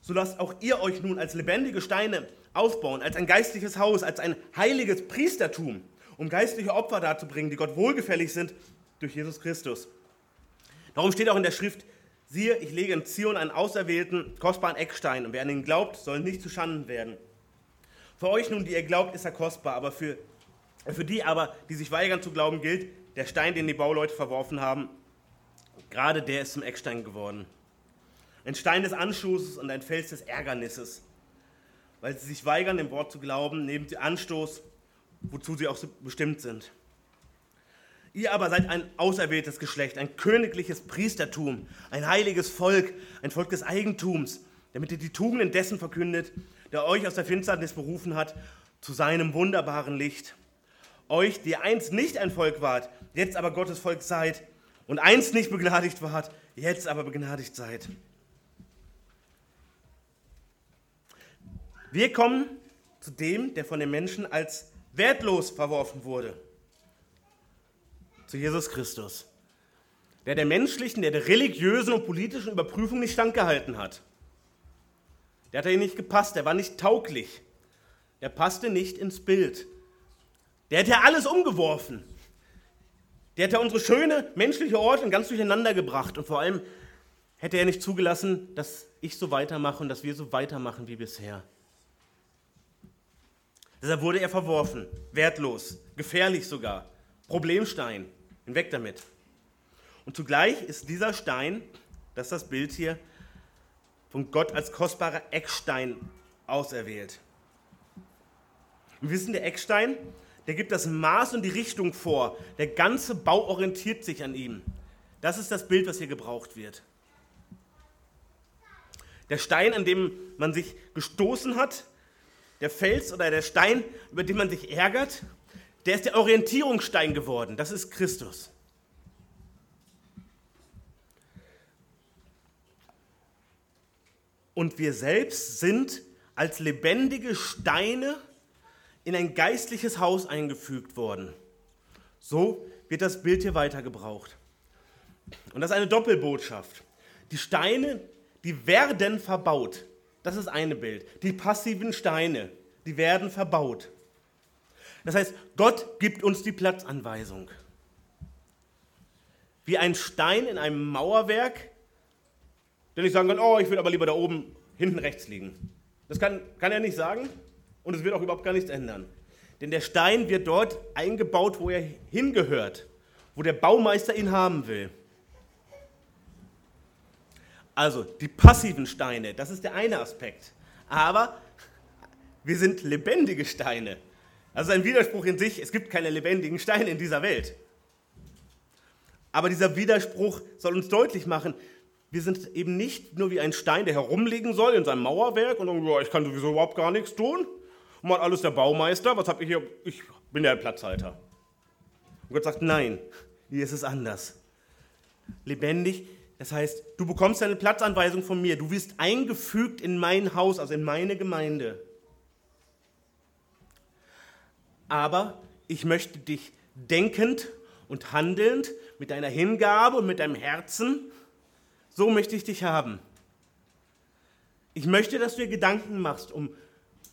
So lasst auch ihr euch nun als lebendige Steine aufbauen, als ein geistliches Haus, als ein heiliges Priestertum, um geistliche Opfer darzubringen, die Gott wohlgefällig sind durch Jesus Christus. Darum steht auch in der Schrift, siehe, ich lege in Zion einen auserwählten, kostbaren Eckstein, und wer an ihn glaubt, soll nicht zu Schanden werden. Für euch nun, die ihr glaubt, ist er kostbar, aber für, für die aber, die sich weigern zu glauben, gilt, der Stein, den die Bauleute verworfen haben, gerade der ist zum Eckstein geworden. Ein Stein des Anstoßes und ein Fels des Ärgernisses. Weil sie sich weigern, dem Wort zu glauben, nehmen sie Anstoß, wozu sie auch bestimmt sind. Ihr aber seid ein auserwähltes Geschlecht, ein königliches Priestertum, ein heiliges Volk, ein Volk des Eigentums, damit ihr die Tugenden dessen verkündet, der euch aus der Finsternis berufen hat, zu seinem wunderbaren Licht. Euch, die einst nicht ein Volk wart, jetzt aber Gottes Volk seid, und einst nicht begnadigt wart, jetzt aber begnadigt seid. Wir kommen zu dem, der von den Menschen als wertlos verworfen wurde. Zu Jesus Christus. Der der menschlichen, der der religiösen und politischen Überprüfung nicht standgehalten hat. Der hat ja nicht gepasst, der war nicht tauglich. Der passte nicht ins Bild. Der hat ja alles umgeworfen. Der ja unsere schöne menschliche Ordnung ganz durcheinander gebracht und vor allem hätte er nicht zugelassen, dass ich so weitermache und dass wir so weitermachen wie bisher. Deshalb wurde er verworfen, wertlos, gefährlich sogar, Problemstein, hinweg damit. Und zugleich ist dieser Stein, das ist das Bild hier, von Gott als kostbarer Eckstein auserwählt. Wir wissen, der Eckstein, der gibt das Maß und die Richtung vor. Der ganze Bau orientiert sich an ihm. Das ist das Bild, was hier gebraucht wird. Der Stein, an dem man sich gestoßen hat, der Fels oder der Stein, über den man sich ärgert, der ist der Orientierungsstein geworden. Das ist Christus. Und wir selbst sind als lebendige Steine in ein geistliches Haus eingefügt worden. So wird das Bild hier weiter gebraucht. Und das ist eine Doppelbotschaft. Die Steine, die werden verbaut. Das ist eine Bild. Die passiven Steine, die werden verbaut. Das heißt, Gott gibt uns die Platzanweisung. Wie ein Stein in einem Mauerwerk, der nicht sagen kann, oh, ich will aber lieber da oben hinten rechts liegen. Das kann, kann er nicht sagen und es wird auch überhaupt gar nichts ändern. Denn der Stein wird dort eingebaut, wo er hingehört, wo der Baumeister ihn haben will. Also die passiven Steine, das ist der eine Aspekt. Aber wir sind lebendige Steine. Also ein Widerspruch in sich, es gibt keine lebendigen Steine in dieser Welt. Aber dieser Widerspruch soll uns deutlich machen, wir sind eben nicht nur wie ein Stein, der herumliegen soll in seinem Mauerwerk und sagen, ich kann sowieso überhaupt gar nichts tun. Und macht alles der Baumeister. Was habe ich hier? Ich bin der Platzhalter. Und Gott sagt, nein, hier ist es anders. Lebendig, das heißt, du bekommst deine Platzanweisung von mir. Du wirst eingefügt in mein Haus, also in meine Gemeinde. Aber ich möchte dich denkend und handelnd mit deiner Hingabe und mit deinem Herzen so möchte ich dich haben. Ich möchte, dass du dir Gedanken machst um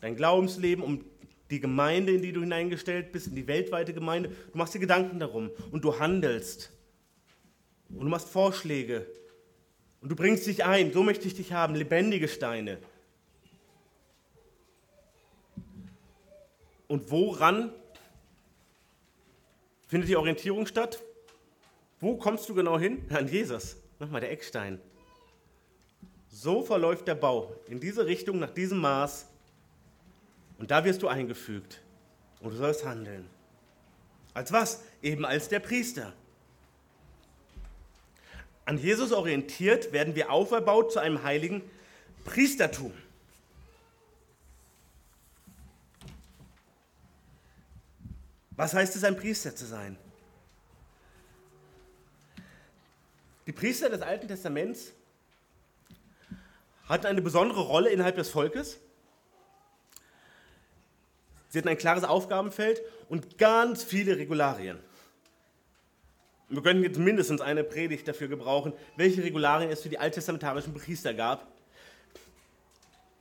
dein Glaubensleben, um die Gemeinde, in die du hineingestellt bist, in die weltweite Gemeinde. Du machst dir Gedanken darum und du handelst. Und du machst Vorschläge. Und du bringst dich ein. So möchte ich dich haben. Lebendige Steine. Und woran findet die Orientierung statt? Wo kommst du genau hin? An Jesus. Nochmal der Eckstein. So verläuft der Bau in diese Richtung, nach diesem Maß. Und da wirst du eingefügt. Und du sollst handeln. Als was? Eben als der Priester. An Jesus orientiert werden wir auferbaut zu einem heiligen Priestertum. Was heißt es, ein Priester zu sein? Die Priester des Alten Testaments hatten eine besondere Rolle innerhalb des Volkes. Sie hatten ein klares Aufgabenfeld und ganz viele Regularien. Wir könnten jetzt mindestens eine Predigt dafür gebrauchen, welche Regularien es für die alttestamentarischen Priester gab.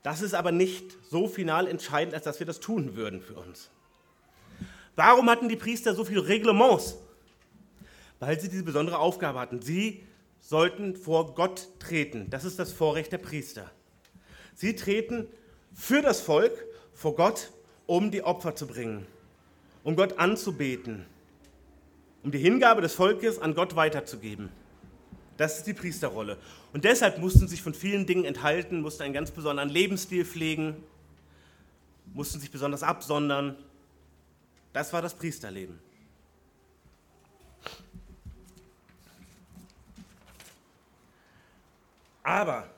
Das ist aber nicht so final entscheidend, als dass wir das tun würden für uns. Warum hatten die Priester so viele Reglements? Weil sie diese besondere Aufgabe hatten. Sie sollten vor Gott treten. Das ist das Vorrecht der Priester. Sie treten für das Volk vor Gott, um die Opfer zu bringen, um Gott anzubeten, um die Hingabe des Volkes an Gott weiterzugeben. Das ist die Priesterrolle. Und deshalb mussten sie sich von vielen Dingen enthalten, mussten einen ganz besonderen Lebensstil pflegen, mussten sich besonders absondern. Das war das Priesterleben. Aber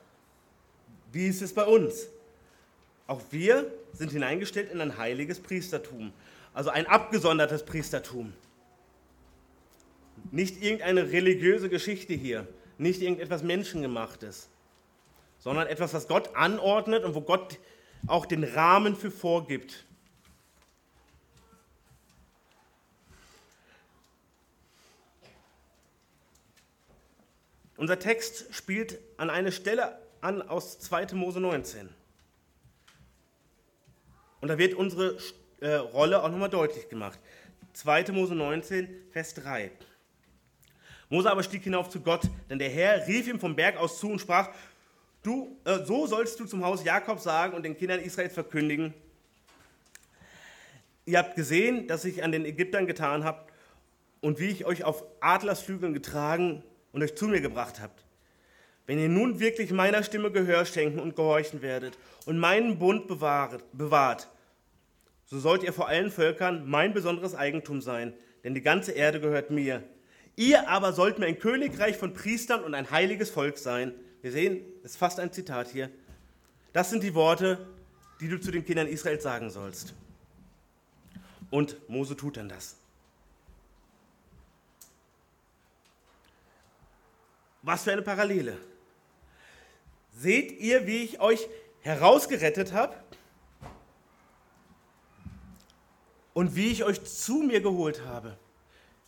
wie ist es bei uns? Auch wir sind hineingestellt in ein heiliges Priestertum, also ein abgesondertes Priestertum. Nicht irgendeine religiöse Geschichte hier, nicht irgendetwas Menschengemachtes, sondern etwas, was Gott anordnet und wo Gott auch den Rahmen für vorgibt. Unser Text spielt an eine Stelle an aus 2. Mose 19. Und da wird unsere äh, Rolle auch nochmal deutlich gemacht. 2. Mose 19, Vers 3. Mose aber stieg hinauf zu Gott, denn der Herr rief ihm vom Berg aus zu und sprach, du, äh, so sollst du zum Haus Jakob sagen und den Kindern Israels verkündigen, ihr habt gesehen, dass ich an den Ägyptern getan habe und wie ich euch auf Adlersflügeln getragen und euch zu mir gebracht habt. Wenn ihr nun wirklich meiner Stimme Gehör schenken und gehorchen werdet und meinen Bund bewahrt, bewahrt, so sollt ihr vor allen Völkern mein besonderes Eigentum sein, denn die ganze Erde gehört mir. Ihr aber sollt mir ein Königreich von Priestern und ein heiliges Volk sein. Wir sehen, das ist fast ein Zitat hier. Das sind die Worte, die du zu den Kindern Israels sagen sollst. Und Mose tut dann das. Was für eine Parallele. Seht ihr, wie ich euch herausgerettet habe und wie ich euch zu mir geholt habe,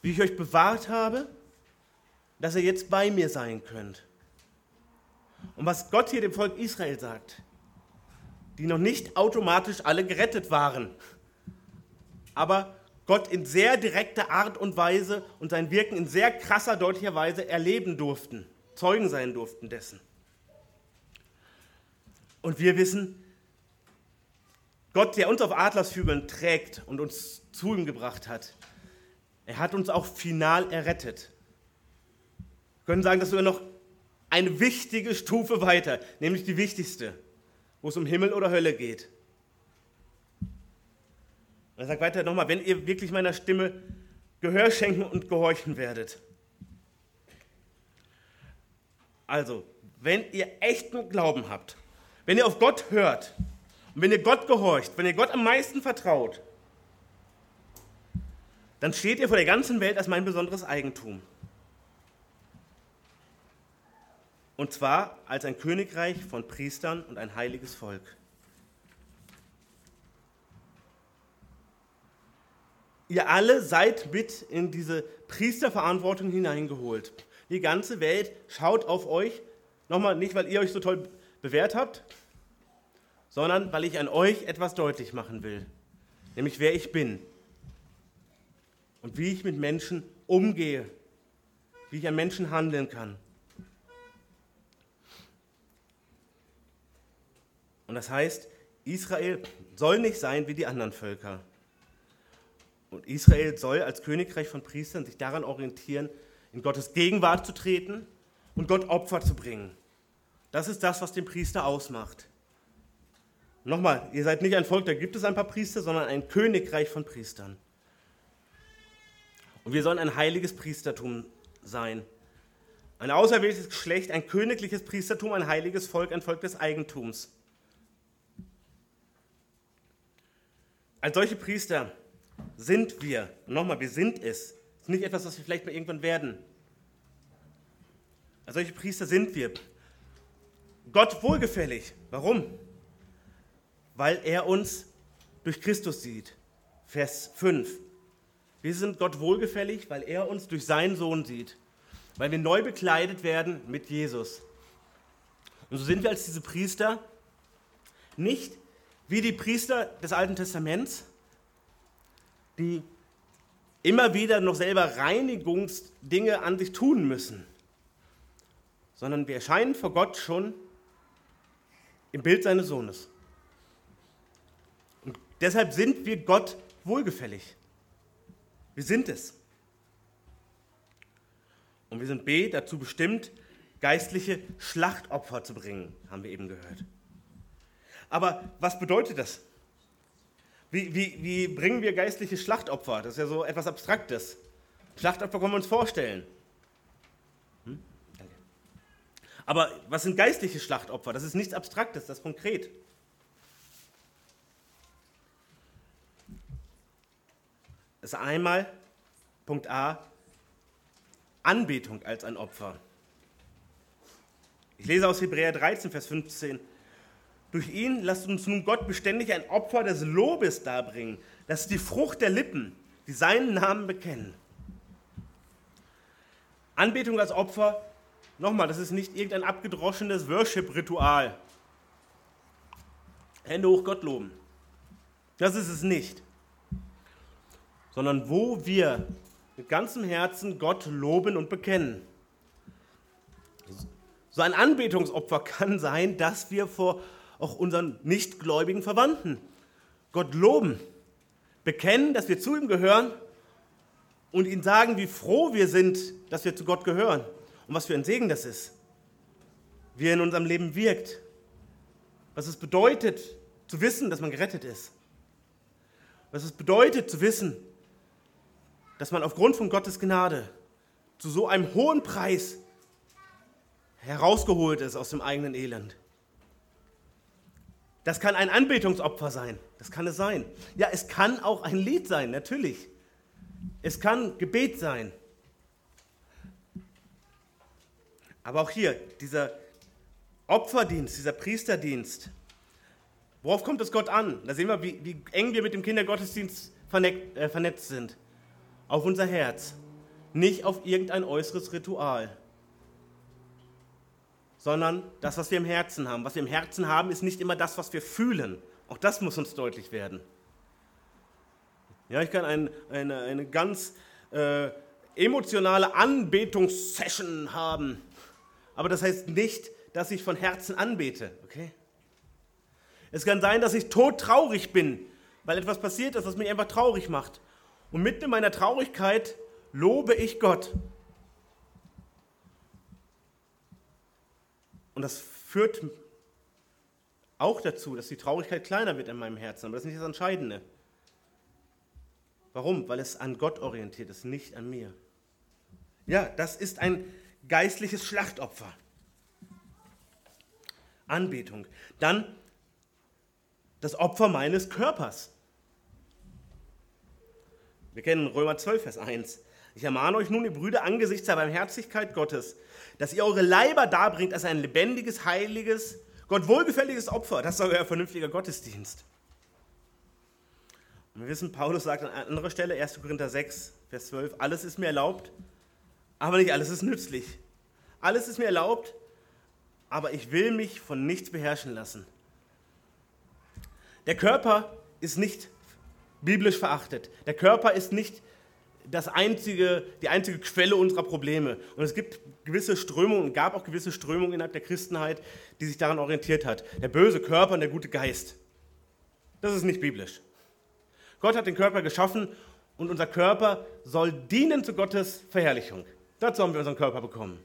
wie ich euch bewahrt habe, dass ihr jetzt bei mir sein könnt. Und was Gott hier dem Volk Israel sagt, die noch nicht automatisch alle gerettet waren, aber Gott in sehr direkter Art und Weise und sein Wirken in sehr krasser, deutlicher Weise erleben durften, Zeugen sein durften dessen. Und wir wissen, Gott, der uns auf Adlersflügeln trägt und uns zu ihm gebracht hat, er hat uns auch final errettet. Wir können sagen, dass wir noch eine wichtige Stufe weiter, nämlich die wichtigste, wo es um Himmel oder Hölle geht. Er sagt weiter nochmal, wenn ihr wirklich meiner Stimme Gehör schenken und gehorchen werdet. Also, wenn ihr echten Glauben habt, wenn ihr auf Gott hört und wenn ihr Gott gehorcht, wenn ihr Gott am meisten vertraut, dann steht ihr vor der ganzen Welt als mein besonderes Eigentum. Und zwar als ein Königreich von Priestern und ein heiliges Volk. Ihr alle seid mit in diese Priesterverantwortung hineingeholt. Die ganze Welt schaut auf euch, nochmal nicht, weil ihr euch so toll bewährt habt, sondern weil ich an euch etwas deutlich machen will, nämlich wer ich bin und wie ich mit Menschen umgehe, wie ich an Menschen handeln kann. Und das heißt, Israel soll nicht sein wie die anderen Völker. Und Israel soll als Königreich von Priestern sich daran orientieren, in Gottes Gegenwart zu treten und Gott Opfer zu bringen. Das ist das, was den Priester ausmacht. Nochmal, ihr seid nicht ein Volk, da gibt es ein paar Priester, sondern ein Königreich von Priestern. Und wir sollen ein heiliges Priestertum sein. Ein auserwähltes Geschlecht, ein königliches Priestertum, ein heiliges Volk, ein Volk des Eigentums. Als solche Priester sind wir. Nochmal, wir sind es. Das ist nicht etwas, was wir vielleicht mal irgendwann werden. Als solche Priester sind wir. Gott wohlgefällig. Warum? Weil er uns durch Christus sieht. Vers 5. Wir sind Gott wohlgefällig, weil er uns durch seinen Sohn sieht. Weil wir neu bekleidet werden mit Jesus. Und so sind wir als diese Priester nicht wie die Priester des Alten Testaments, die immer wieder noch selber Reinigungsdinge an sich tun müssen, sondern wir erscheinen vor Gott schon im Bild seines Sohnes. Und deshalb sind wir Gott wohlgefällig. Wir sind es. Und wir sind B dazu bestimmt, geistliche Schlachtopfer zu bringen, haben wir eben gehört. Aber was bedeutet das? Wie, wie, wie bringen wir geistliche Schlachtopfer? Das ist ja so etwas Abstraktes. Schlachtopfer können wir uns vorstellen. Hm? Aber was sind geistliche Schlachtopfer? Das ist nichts Abstraktes, das ist konkret. Das ist einmal, Punkt A, Anbetung als ein Opfer. Ich lese aus Hebräer 13, Vers 15. Durch ihn lasst uns nun Gott beständig ein Opfer des Lobes darbringen. Das ist die Frucht der Lippen, die seinen Namen bekennen. Anbetung als Opfer, nochmal, das ist nicht irgendein abgedroschenes Worship-Ritual. Hände hoch Gott loben. Das ist es nicht. Sondern wo wir mit ganzem Herzen Gott loben und bekennen. So ein Anbetungsopfer kann sein, dass wir vor auch unseren nichtgläubigen Verwandten. Gott loben, bekennen, dass wir zu ihm gehören und ihnen sagen, wie froh wir sind, dass wir zu Gott gehören und was für ein Segen das ist, wie er in unserem Leben wirkt, was es bedeutet zu wissen, dass man gerettet ist, was es bedeutet zu wissen, dass man aufgrund von Gottes Gnade zu so einem hohen Preis herausgeholt ist aus dem eigenen Elend. Das kann ein Anbetungsopfer sein. Das kann es sein. Ja, es kann auch ein Lied sein, natürlich. Es kann Gebet sein. Aber auch hier, dieser Opferdienst, dieser Priesterdienst, worauf kommt es Gott an? Da sehen wir, wie, wie eng wir mit dem Kindergottesdienst äh, vernetzt sind. Auf unser Herz, nicht auf irgendein äußeres Ritual sondern das, was wir im Herzen haben. Was wir im Herzen haben, ist nicht immer das, was wir fühlen. Auch das muss uns deutlich werden. Ja, ich kann ein, eine, eine ganz äh, emotionale Anbetungssession haben, aber das heißt nicht, dass ich von Herzen anbete. Okay? Es kann sein, dass ich todtraurig bin, weil etwas passiert ist, was mich einfach traurig macht. Und mitten in meiner Traurigkeit lobe ich Gott. Und das führt auch dazu, dass die Traurigkeit kleiner wird in meinem Herzen. Aber das ist nicht das Entscheidende. Warum? Weil es an Gott orientiert ist, nicht an mir. Ja, das ist ein geistliches Schlachtopfer. Anbetung. Dann das Opfer meines Körpers. Wir kennen Römer 12, Vers 1. Ich ermahne euch nun, ihr Brüder, angesichts der Barmherzigkeit Gottes, dass ihr eure Leiber darbringt als ein lebendiges, heiliges, Gott wohlgefälliges Opfer. Das ist euer vernünftiger Gottesdienst. Und wir wissen, Paulus sagt an anderer Stelle, 1. Korinther 6, Vers 12, alles ist mir erlaubt, aber nicht alles ist nützlich. Alles ist mir erlaubt, aber ich will mich von nichts beherrschen lassen. Der Körper ist nicht biblisch verachtet. Der Körper ist nicht das einzige, die einzige Quelle unserer Probleme. Und es gibt gewisse Strömungen und gab auch gewisse Strömungen innerhalb der Christenheit, die sich daran orientiert hat. Der böse Körper und der gute Geist. Das ist nicht biblisch. Gott hat den Körper geschaffen und unser Körper soll dienen zu Gottes Verherrlichung. Dazu haben wir unseren Körper bekommen.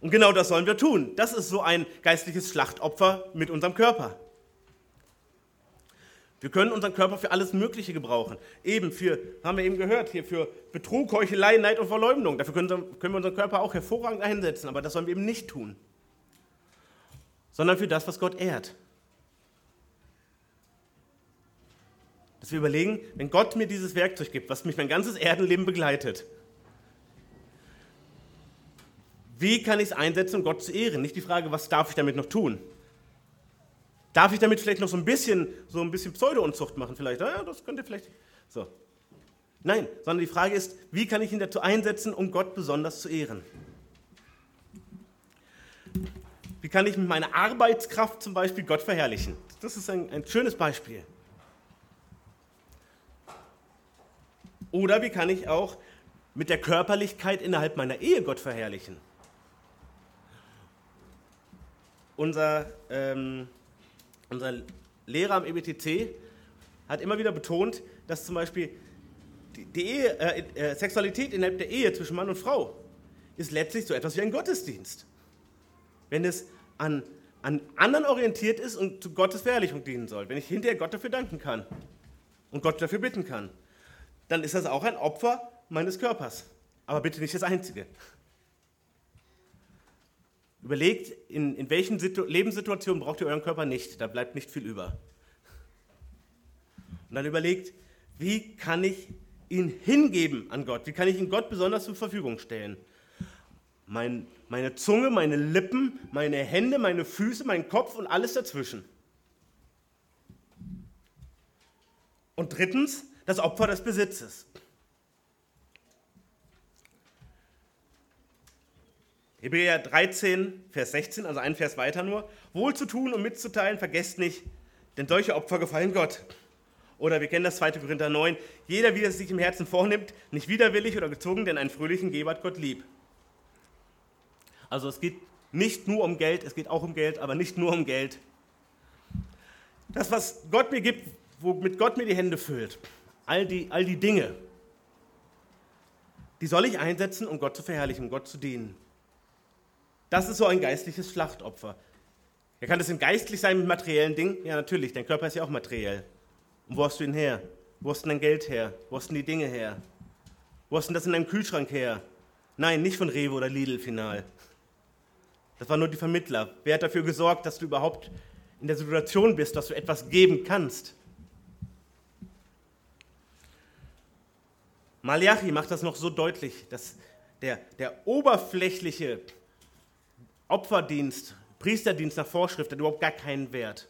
Und genau das sollen wir tun. Das ist so ein geistliches Schlachtopfer mit unserem Körper. Wir können unseren Körper für alles Mögliche gebrauchen. Eben für, haben wir eben gehört, hier für Betrug, Heuchelei, Neid und Verleumdung. Dafür können, können wir unseren Körper auch hervorragend einsetzen, aber das sollen wir eben nicht tun. Sondern für das, was Gott ehrt. Dass wir überlegen, wenn Gott mir dieses Werkzeug gibt, was mich mein ganzes Erdenleben begleitet, Wie kann ich es einsetzen, um Gott zu ehren? Nicht die Frage, was darf ich damit noch tun? Darf ich damit vielleicht noch so ein bisschen, so ein bisschen Pseudo-Unzucht machen vielleicht? Ja, das könnte vielleicht. So. Nein, sondern die Frage ist, wie kann ich ihn dazu einsetzen, um Gott besonders zu ehren? Wie kann ich mit meiner Arbeitskraft zum Beispiel Gott verherrlichen? Das ist ein, ein schönes Beispiel. Oder wie kann ich auch mit der Körperlichkeit innerhalb meiner Ehe Gott verherrlichen? Unser, ähm, unser Lehrer am EBTC hat immer wieder betont, dass zum Beispiel die, Ehe, äh, äh, Sexualität innerhalb der Ehe zwischen Mann und Frau ist letztlich so etwas wie ein Gottesdienst. Wenn es an, an anderen orientiert ist und zu Gottes Verherrlichung dienen soll, wenn ich hinterher Gott dafür danken kann und Gott dafür bitten kann, dann ist das auch ein Opfer meines Körpers. Aber bitte nicht das einzige. Überlegt, in, in welchen Situ Lebenssituationen braucht ihr euren Körper nicht. Da bleibt nicht viel über. Und dann überlegt, wie kann ich ihn hingeben an Gott? Wie kann ich ihn Gott besonders zur Verfügung stellen? Mein, meine Zunge, meine Lippen, meine Hände, meine Füße, mein Kopf und alles dazwischen. Und drittens, das Opfer des Besitzes. Hebräer 13, Vers 16, also ein Vers weiter nur. Wohl zu tun und mitzuteilen, vergesst nicht, denn solche Opfer gefallen Gott. Oder wir kennen das 2. Korinther 9. Jeder, wie er es sich im Herzen vornimmt, nicht widerwillig oder gezwungen, denn einen fröhlichen Geber hat Gott lieb. Also es geht nicht nur um Geld, es geht auch um Geld, aber nicht nur um Geld. Das, was Gott mir gibt, womit Gott mir die Hände füllt, all die, all die Dinge, die soll ich einsetzen, um Gott zu verherrlichen, um Gott zu dienen. Das ist so ein geistliches Schlachtopfer. Ja, kann das denn geistlich sein mit materiellen Dingen? Ja, natürlich, dein Körper ist ja auch materiell. Und wo hast du ihn her? Wo hast du dein Geld her? Wo hast du die Dinge her? Wo hast du das in deinem Kühlschrank her? Nein, nicht von Rewe oder Lidl final. Das waren nur die Vermittler. Wer hat dafür gesorgt, dass du überhaupt in der Situation bist, dass du etwas geben kannst? Malachi macht das noch so deutlich, dass der, der oberflächliche Opferdienst, Priesterdienst nach Vorschrift hat überhaupt gar keinen Wert.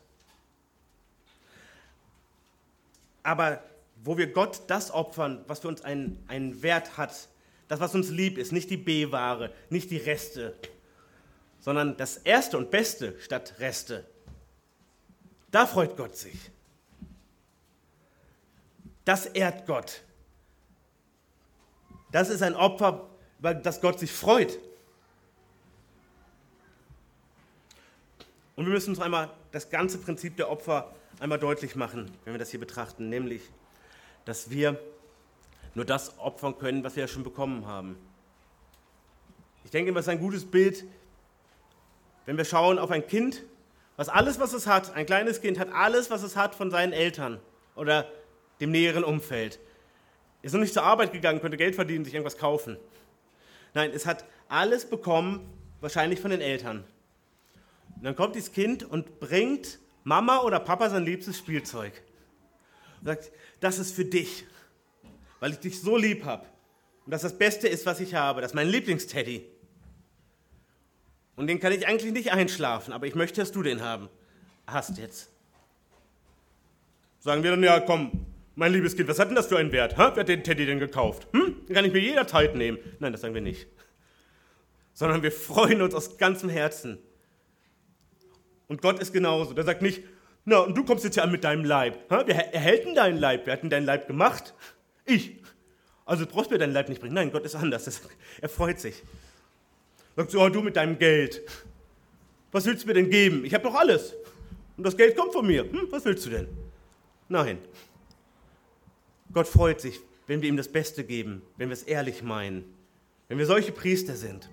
Aber wo wir Gott das opfern, was für uns einen, einen Wert hat, das, was uns lieb ist, nicht die B-Ware, nicht die Reste, sondern das Erste und Beste statt Reste, da freut Gott sich. Das ehrt Gott. Das ist ein Opfer, über das Gott sich freut. Und wir müssen uns einmal das ganze Prinzip der Opfer einmal deutlich machen, wenn wir das hier betrachten, nämlich, dass wir nur das opfern können, was wir ja schon bekommen haben. Ich denke, es ist ein gutes Bild, wenn wir schauen auf ein Kind, was alles, was es hat, ein kleines Kind hat alles, was es hat von seinen Eltern oder dem näheren Umfeld. Ist noch nicht zur Arbeit gegangen, könnte Geld verdienen, sich irgendwas kaufen. Nein, es hat alles bekommen, wahrscheinlich von den Eltern. Und dann kommt dieses Kind und bringt Mama oder Papa sein liebstes Spielzeug. Und sagt, das ist für dich, weil ich dich so lieb habe. Und das das Beste ist, was ich habe. Das ist mein Lieblingsteddy. Und den kann ich eigentlich nicht einschlafen, aber ich möchte, dass du den haben. Hast jetzt. Sagen wir dann, ja, komm, mein liebes Kind, was hat denn das für einen Wert? Ha? Wer hat den Teddy denn gekauft? Hm? Den kann ich mir jederzeit nehmen. Nein, das sagen wir nicht. Sondern wir freuen uns aus ganzem Herzen. Und Gott ist genauso. Der sagt nicht, na, und du kommst jetzt hier an mit deinem Leib. Ha? Wer erhält denn deinen Leib? Wer hat denn deinen Leib gemacht? Ich. Also du brauchst mir deinen Leib nicht bringen. Nein, Gott ist anders. Das, er freut sich. Sagt so, oh, du mit deinem Geld. Was willst du mir denn geben? Ich habe doch alles. Und das Geld kommt von mir. Hm, was willst du denn? Nein. Gott freut sich, wenn wir ihm das Beste geben, wenn wir es ehrlich meinen, wenn wir solche Priester sind.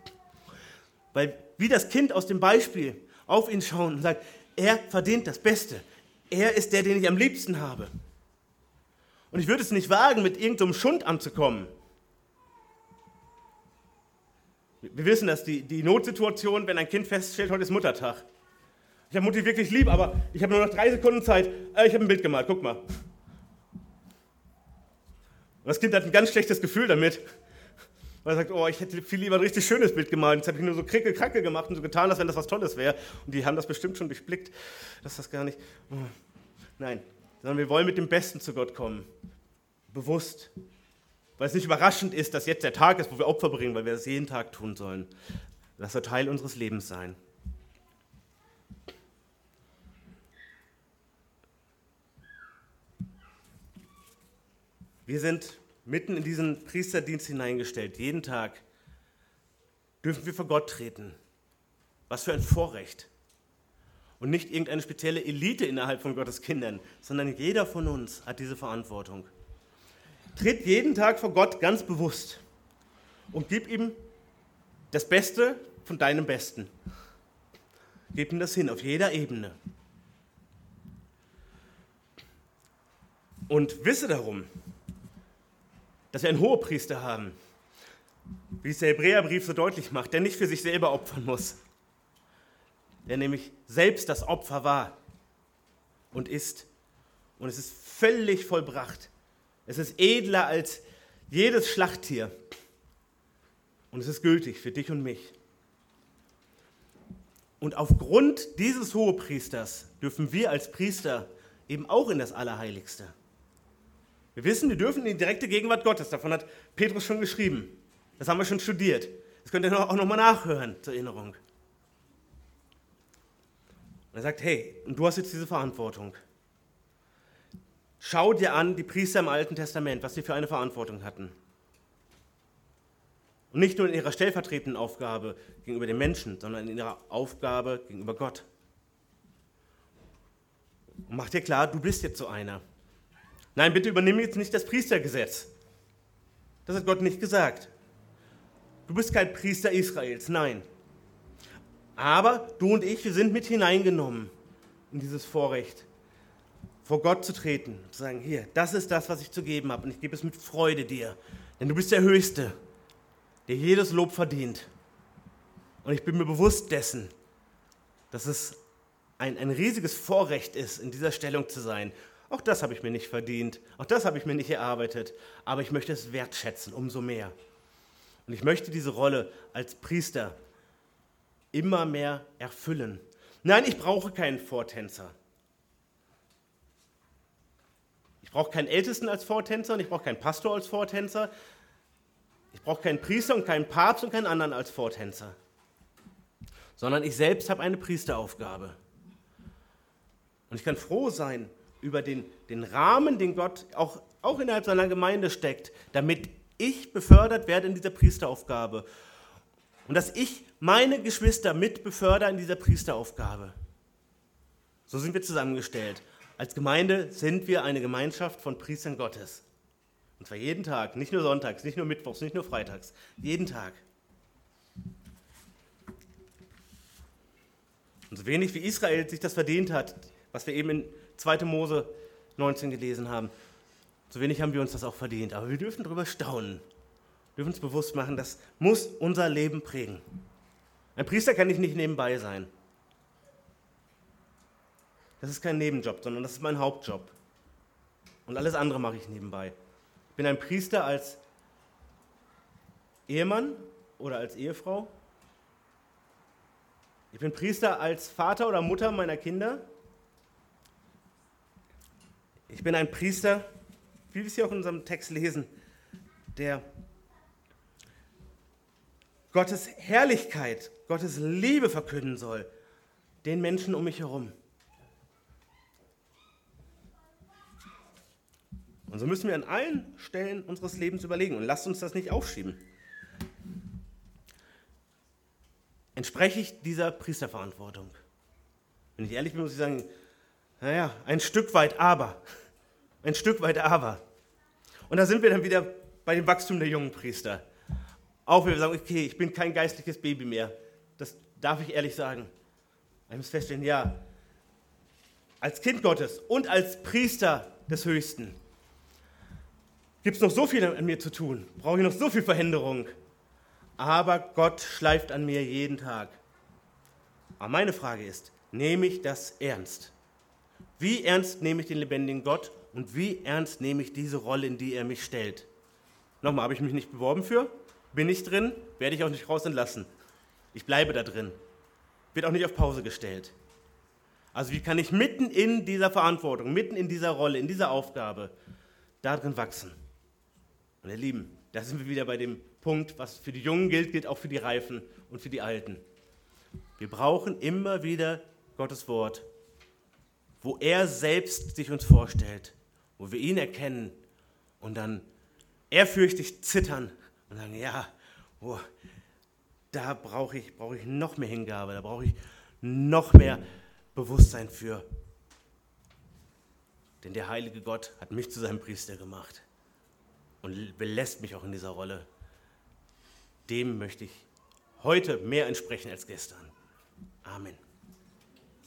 Weil wie das Kind aus dem Beispiel auf ihn schauen und sagt, er verdient das Beste. Er ist der, den ich am liebsten habe. Und ich würde es nicht wagen, mit irgendeinem Schund anzukommen. Wir wissen das, die, die Notsituation, wenn ein Kind feststellt, heute ist Muttertag. Ich habe Mutti wirklich lieb, aber ich habe nur noch drei Sekunden Zeit. Äh, ich habe ein Bild gemalt, guck mal. Und das Kind hat ein ganz schlechtes Gefühl damit. Weil er sagt, oh, ich hätte viel lieber ein richtig schönes Bild gemalt. Jetzt habe ich nur so krickel kracke gemacht und so getan, als wenn das was Tolles wäre. Und die haben das bestimmt schon durchblickt, dass das gar nicht. Oh. Nein, sondern wir wollen mit dem Besten zu Gott kommen. Bewusst. Weil es nicht überraschend ist, dass jetzt der Tag ist, wo wir Opfer bringen, weil wir das jeden Tag tun sollen. Das soll Teil unseres Lebens sein. Wir sind mitten in diesen Priesterdienst hineingestellt. Jeden Tag dürfen wir vor Gott treten. Was für ein Vorrecht. Und nicht irgendeine spezielle Elite innerhalb von Gottes Kindern, sondern jeder von uns hat diese Verantwortung. Tritt jeden Tag vor Gott ganz bewusst und gib ihm das Beste von deinem Besten. Gib ihm das hin auf jeder Ebene. Und wisse darum, dass wir einen Hohepriester haben, wie es der Hebräerbrief so deutlich macht, der nicht für sich selber opfern muss, der nämlich selbst das Opfer war und ist. Und es ist völlig vollbracht. Es ist edler als jedes Schlachttier. Und es ist gültig für dich und mich. Und aufgrund dieses Hohepriesters dürfen wir als Priester eben auch in das Allerheiligste. Wir wissen, wir dürfen in die direkte Gegenwart Gottes. Davon hat Petrus schon geschrieben. Das haben wir schon studiert. Das könnt ihr auch nochmal nachhören zur Erinnerung. Und er sagt, hey, und du hast jetzt diese Verantwortung. Schau dir an die Priester im Alten Testament, was sie für eine Verantwortung hatten. Und nicht nur in ihrer stellvertretenden Aufgabe gegenüber den Menschen, sondern in ihrer Aufgabe gegenüber Gott. Und mach dir klar, du bist jetzt so einer. Nein, bitte übernimm jetzt nicht das Priestergesetz. Das hat Gott nicht gesagt. Du bist kein Priester Israels, nein. Aber du und ich, wir sind mit hineingenommen in dieses Vorrecht, vor Gott zu treten, zu sagen, hier, das ist das, was ich zu geben habe und ich gebe es mit Freude dir, denn du bist der Höchste, der jedes Lob verdient. Und ich bin mir bewusst dessen, dass es ein, ein riesiges Vorrecht ist, in dieser Stellung zu sein. Auch das habe ich mir nicht verdient, auch das habe ich mir nicht erarbeitet, aber ich möchte es wertschätzen, umso mehr. Und ich möchte diese Rolle als Priester immer mehr erfüllen. Nein, ich brauche keinen Vortänzer. Ich brauche keinen Ältesten als Vortänzer und ich brauche keinen Pastor als Vortänzer. Ich brauche keinen Priester und keinen Papst und keinen anderen als Vortänzer. Sondern ich selbst habe eine Priesteraufgabe. Und ich kann froh sein über den, den Rahmen, den Gott auch, auch innerhalb seiner Gemeinde steckt, damit ich befördert werde in dieser Priesteraufgabe und dass ich meine Geschwister mit befördere in dieser Priesteraufgabe. So sind wir zusammengestellt. Als Gemeinde sind wir eine Gemeinschaft von Priestern Gottes. Und zwar jeden Tag, nicht nur sonntags, nicht nur mittwochs, nicht nur freitags, jeden Tag. Und so wenig wie Israel sich das verdient hat, was wir eben in 2. Mose 19 gelesen haben, so wenig haben wir uns das auch verdient. Aber wir dürfen darüber staunen, dürfen uns bewusst machen, das muss unser Leben prägen. Ein Priester kann nicht nebenbei sein. Das ist kein Nebenjob, sondern das ist mein Hauptjob. Und alles andere mache ich nebenbei. Ich bin ein Priester als Ehemann oder als Ehefrau. Ich bin Priester als Vater oder Mutter meiner Kinder. Ich bin ein Priester, wie wir es hier auch in unserem Text lesen, der Gottes Herrlichkeit, Gottes Liebe verkünden soll, den Menschen um mich herum. Und so müssen wir an allen Stellen unseres Lebens überlegen und lasst uns das nicht aufschieben. Entspreche ich dieser Priesterverantwortung? Wenn ich ehrlich bin, muss ich sagen, naja, ein Stück weit aber. Ein Stück weit aber. Und da sind wir dann wieder bei dem Wachstum der jungen Priester. Auch wenn wir sagen, okay, ich bin kein geistliches Baby mehr. Das darf ich ehrlich sagen. Ich muss feststellen, ja, als Kind Gottes und als Priester des Höchsten gibt es noch so viel an mir zu tun, brauche ich noch so viel Veränderung. Aber Gott schleift an mir jeden Tag. Aber meine Frage ist, nehme ich das ernst? Wie ernst nehme ich den lebendigen Gott und wie ernst nehme ich diese Rolle, in die er mich stellt? Nochmal, habe ich mich nicht beworben für? Bin ich drin, werde ich auch nicht raus entlassen. Ich bleibe da drin. Wird auch nicht auf Pause gestellt. Also wie kann ich mitten in dieser Verantwortung, mitten in dieser Rolle, in dieser Aufgabe darin wachsen? Und ihr Lieben, da sind wir wieder bei dem Punkt, was für die Jungen gilt, gilt auch für die Reifen und für die Alten. Wir brauchen immer wieder Gottes Wort, wo er selbst sich uns vorstellt, wo wir ihn erkennen und dann ehrfürchtig zittern und sagen, ja, oh, da brauche ich, brauch ich noch mehr Hingabe, da brauche ich noch mehr Bewusstsein für. Denn der heilige Gott hat mich zu seinem Priester gemacht und belässt mich auch in dieser Rolle. Dem möchte ich heute mehr entsprechen als gestern. Amen.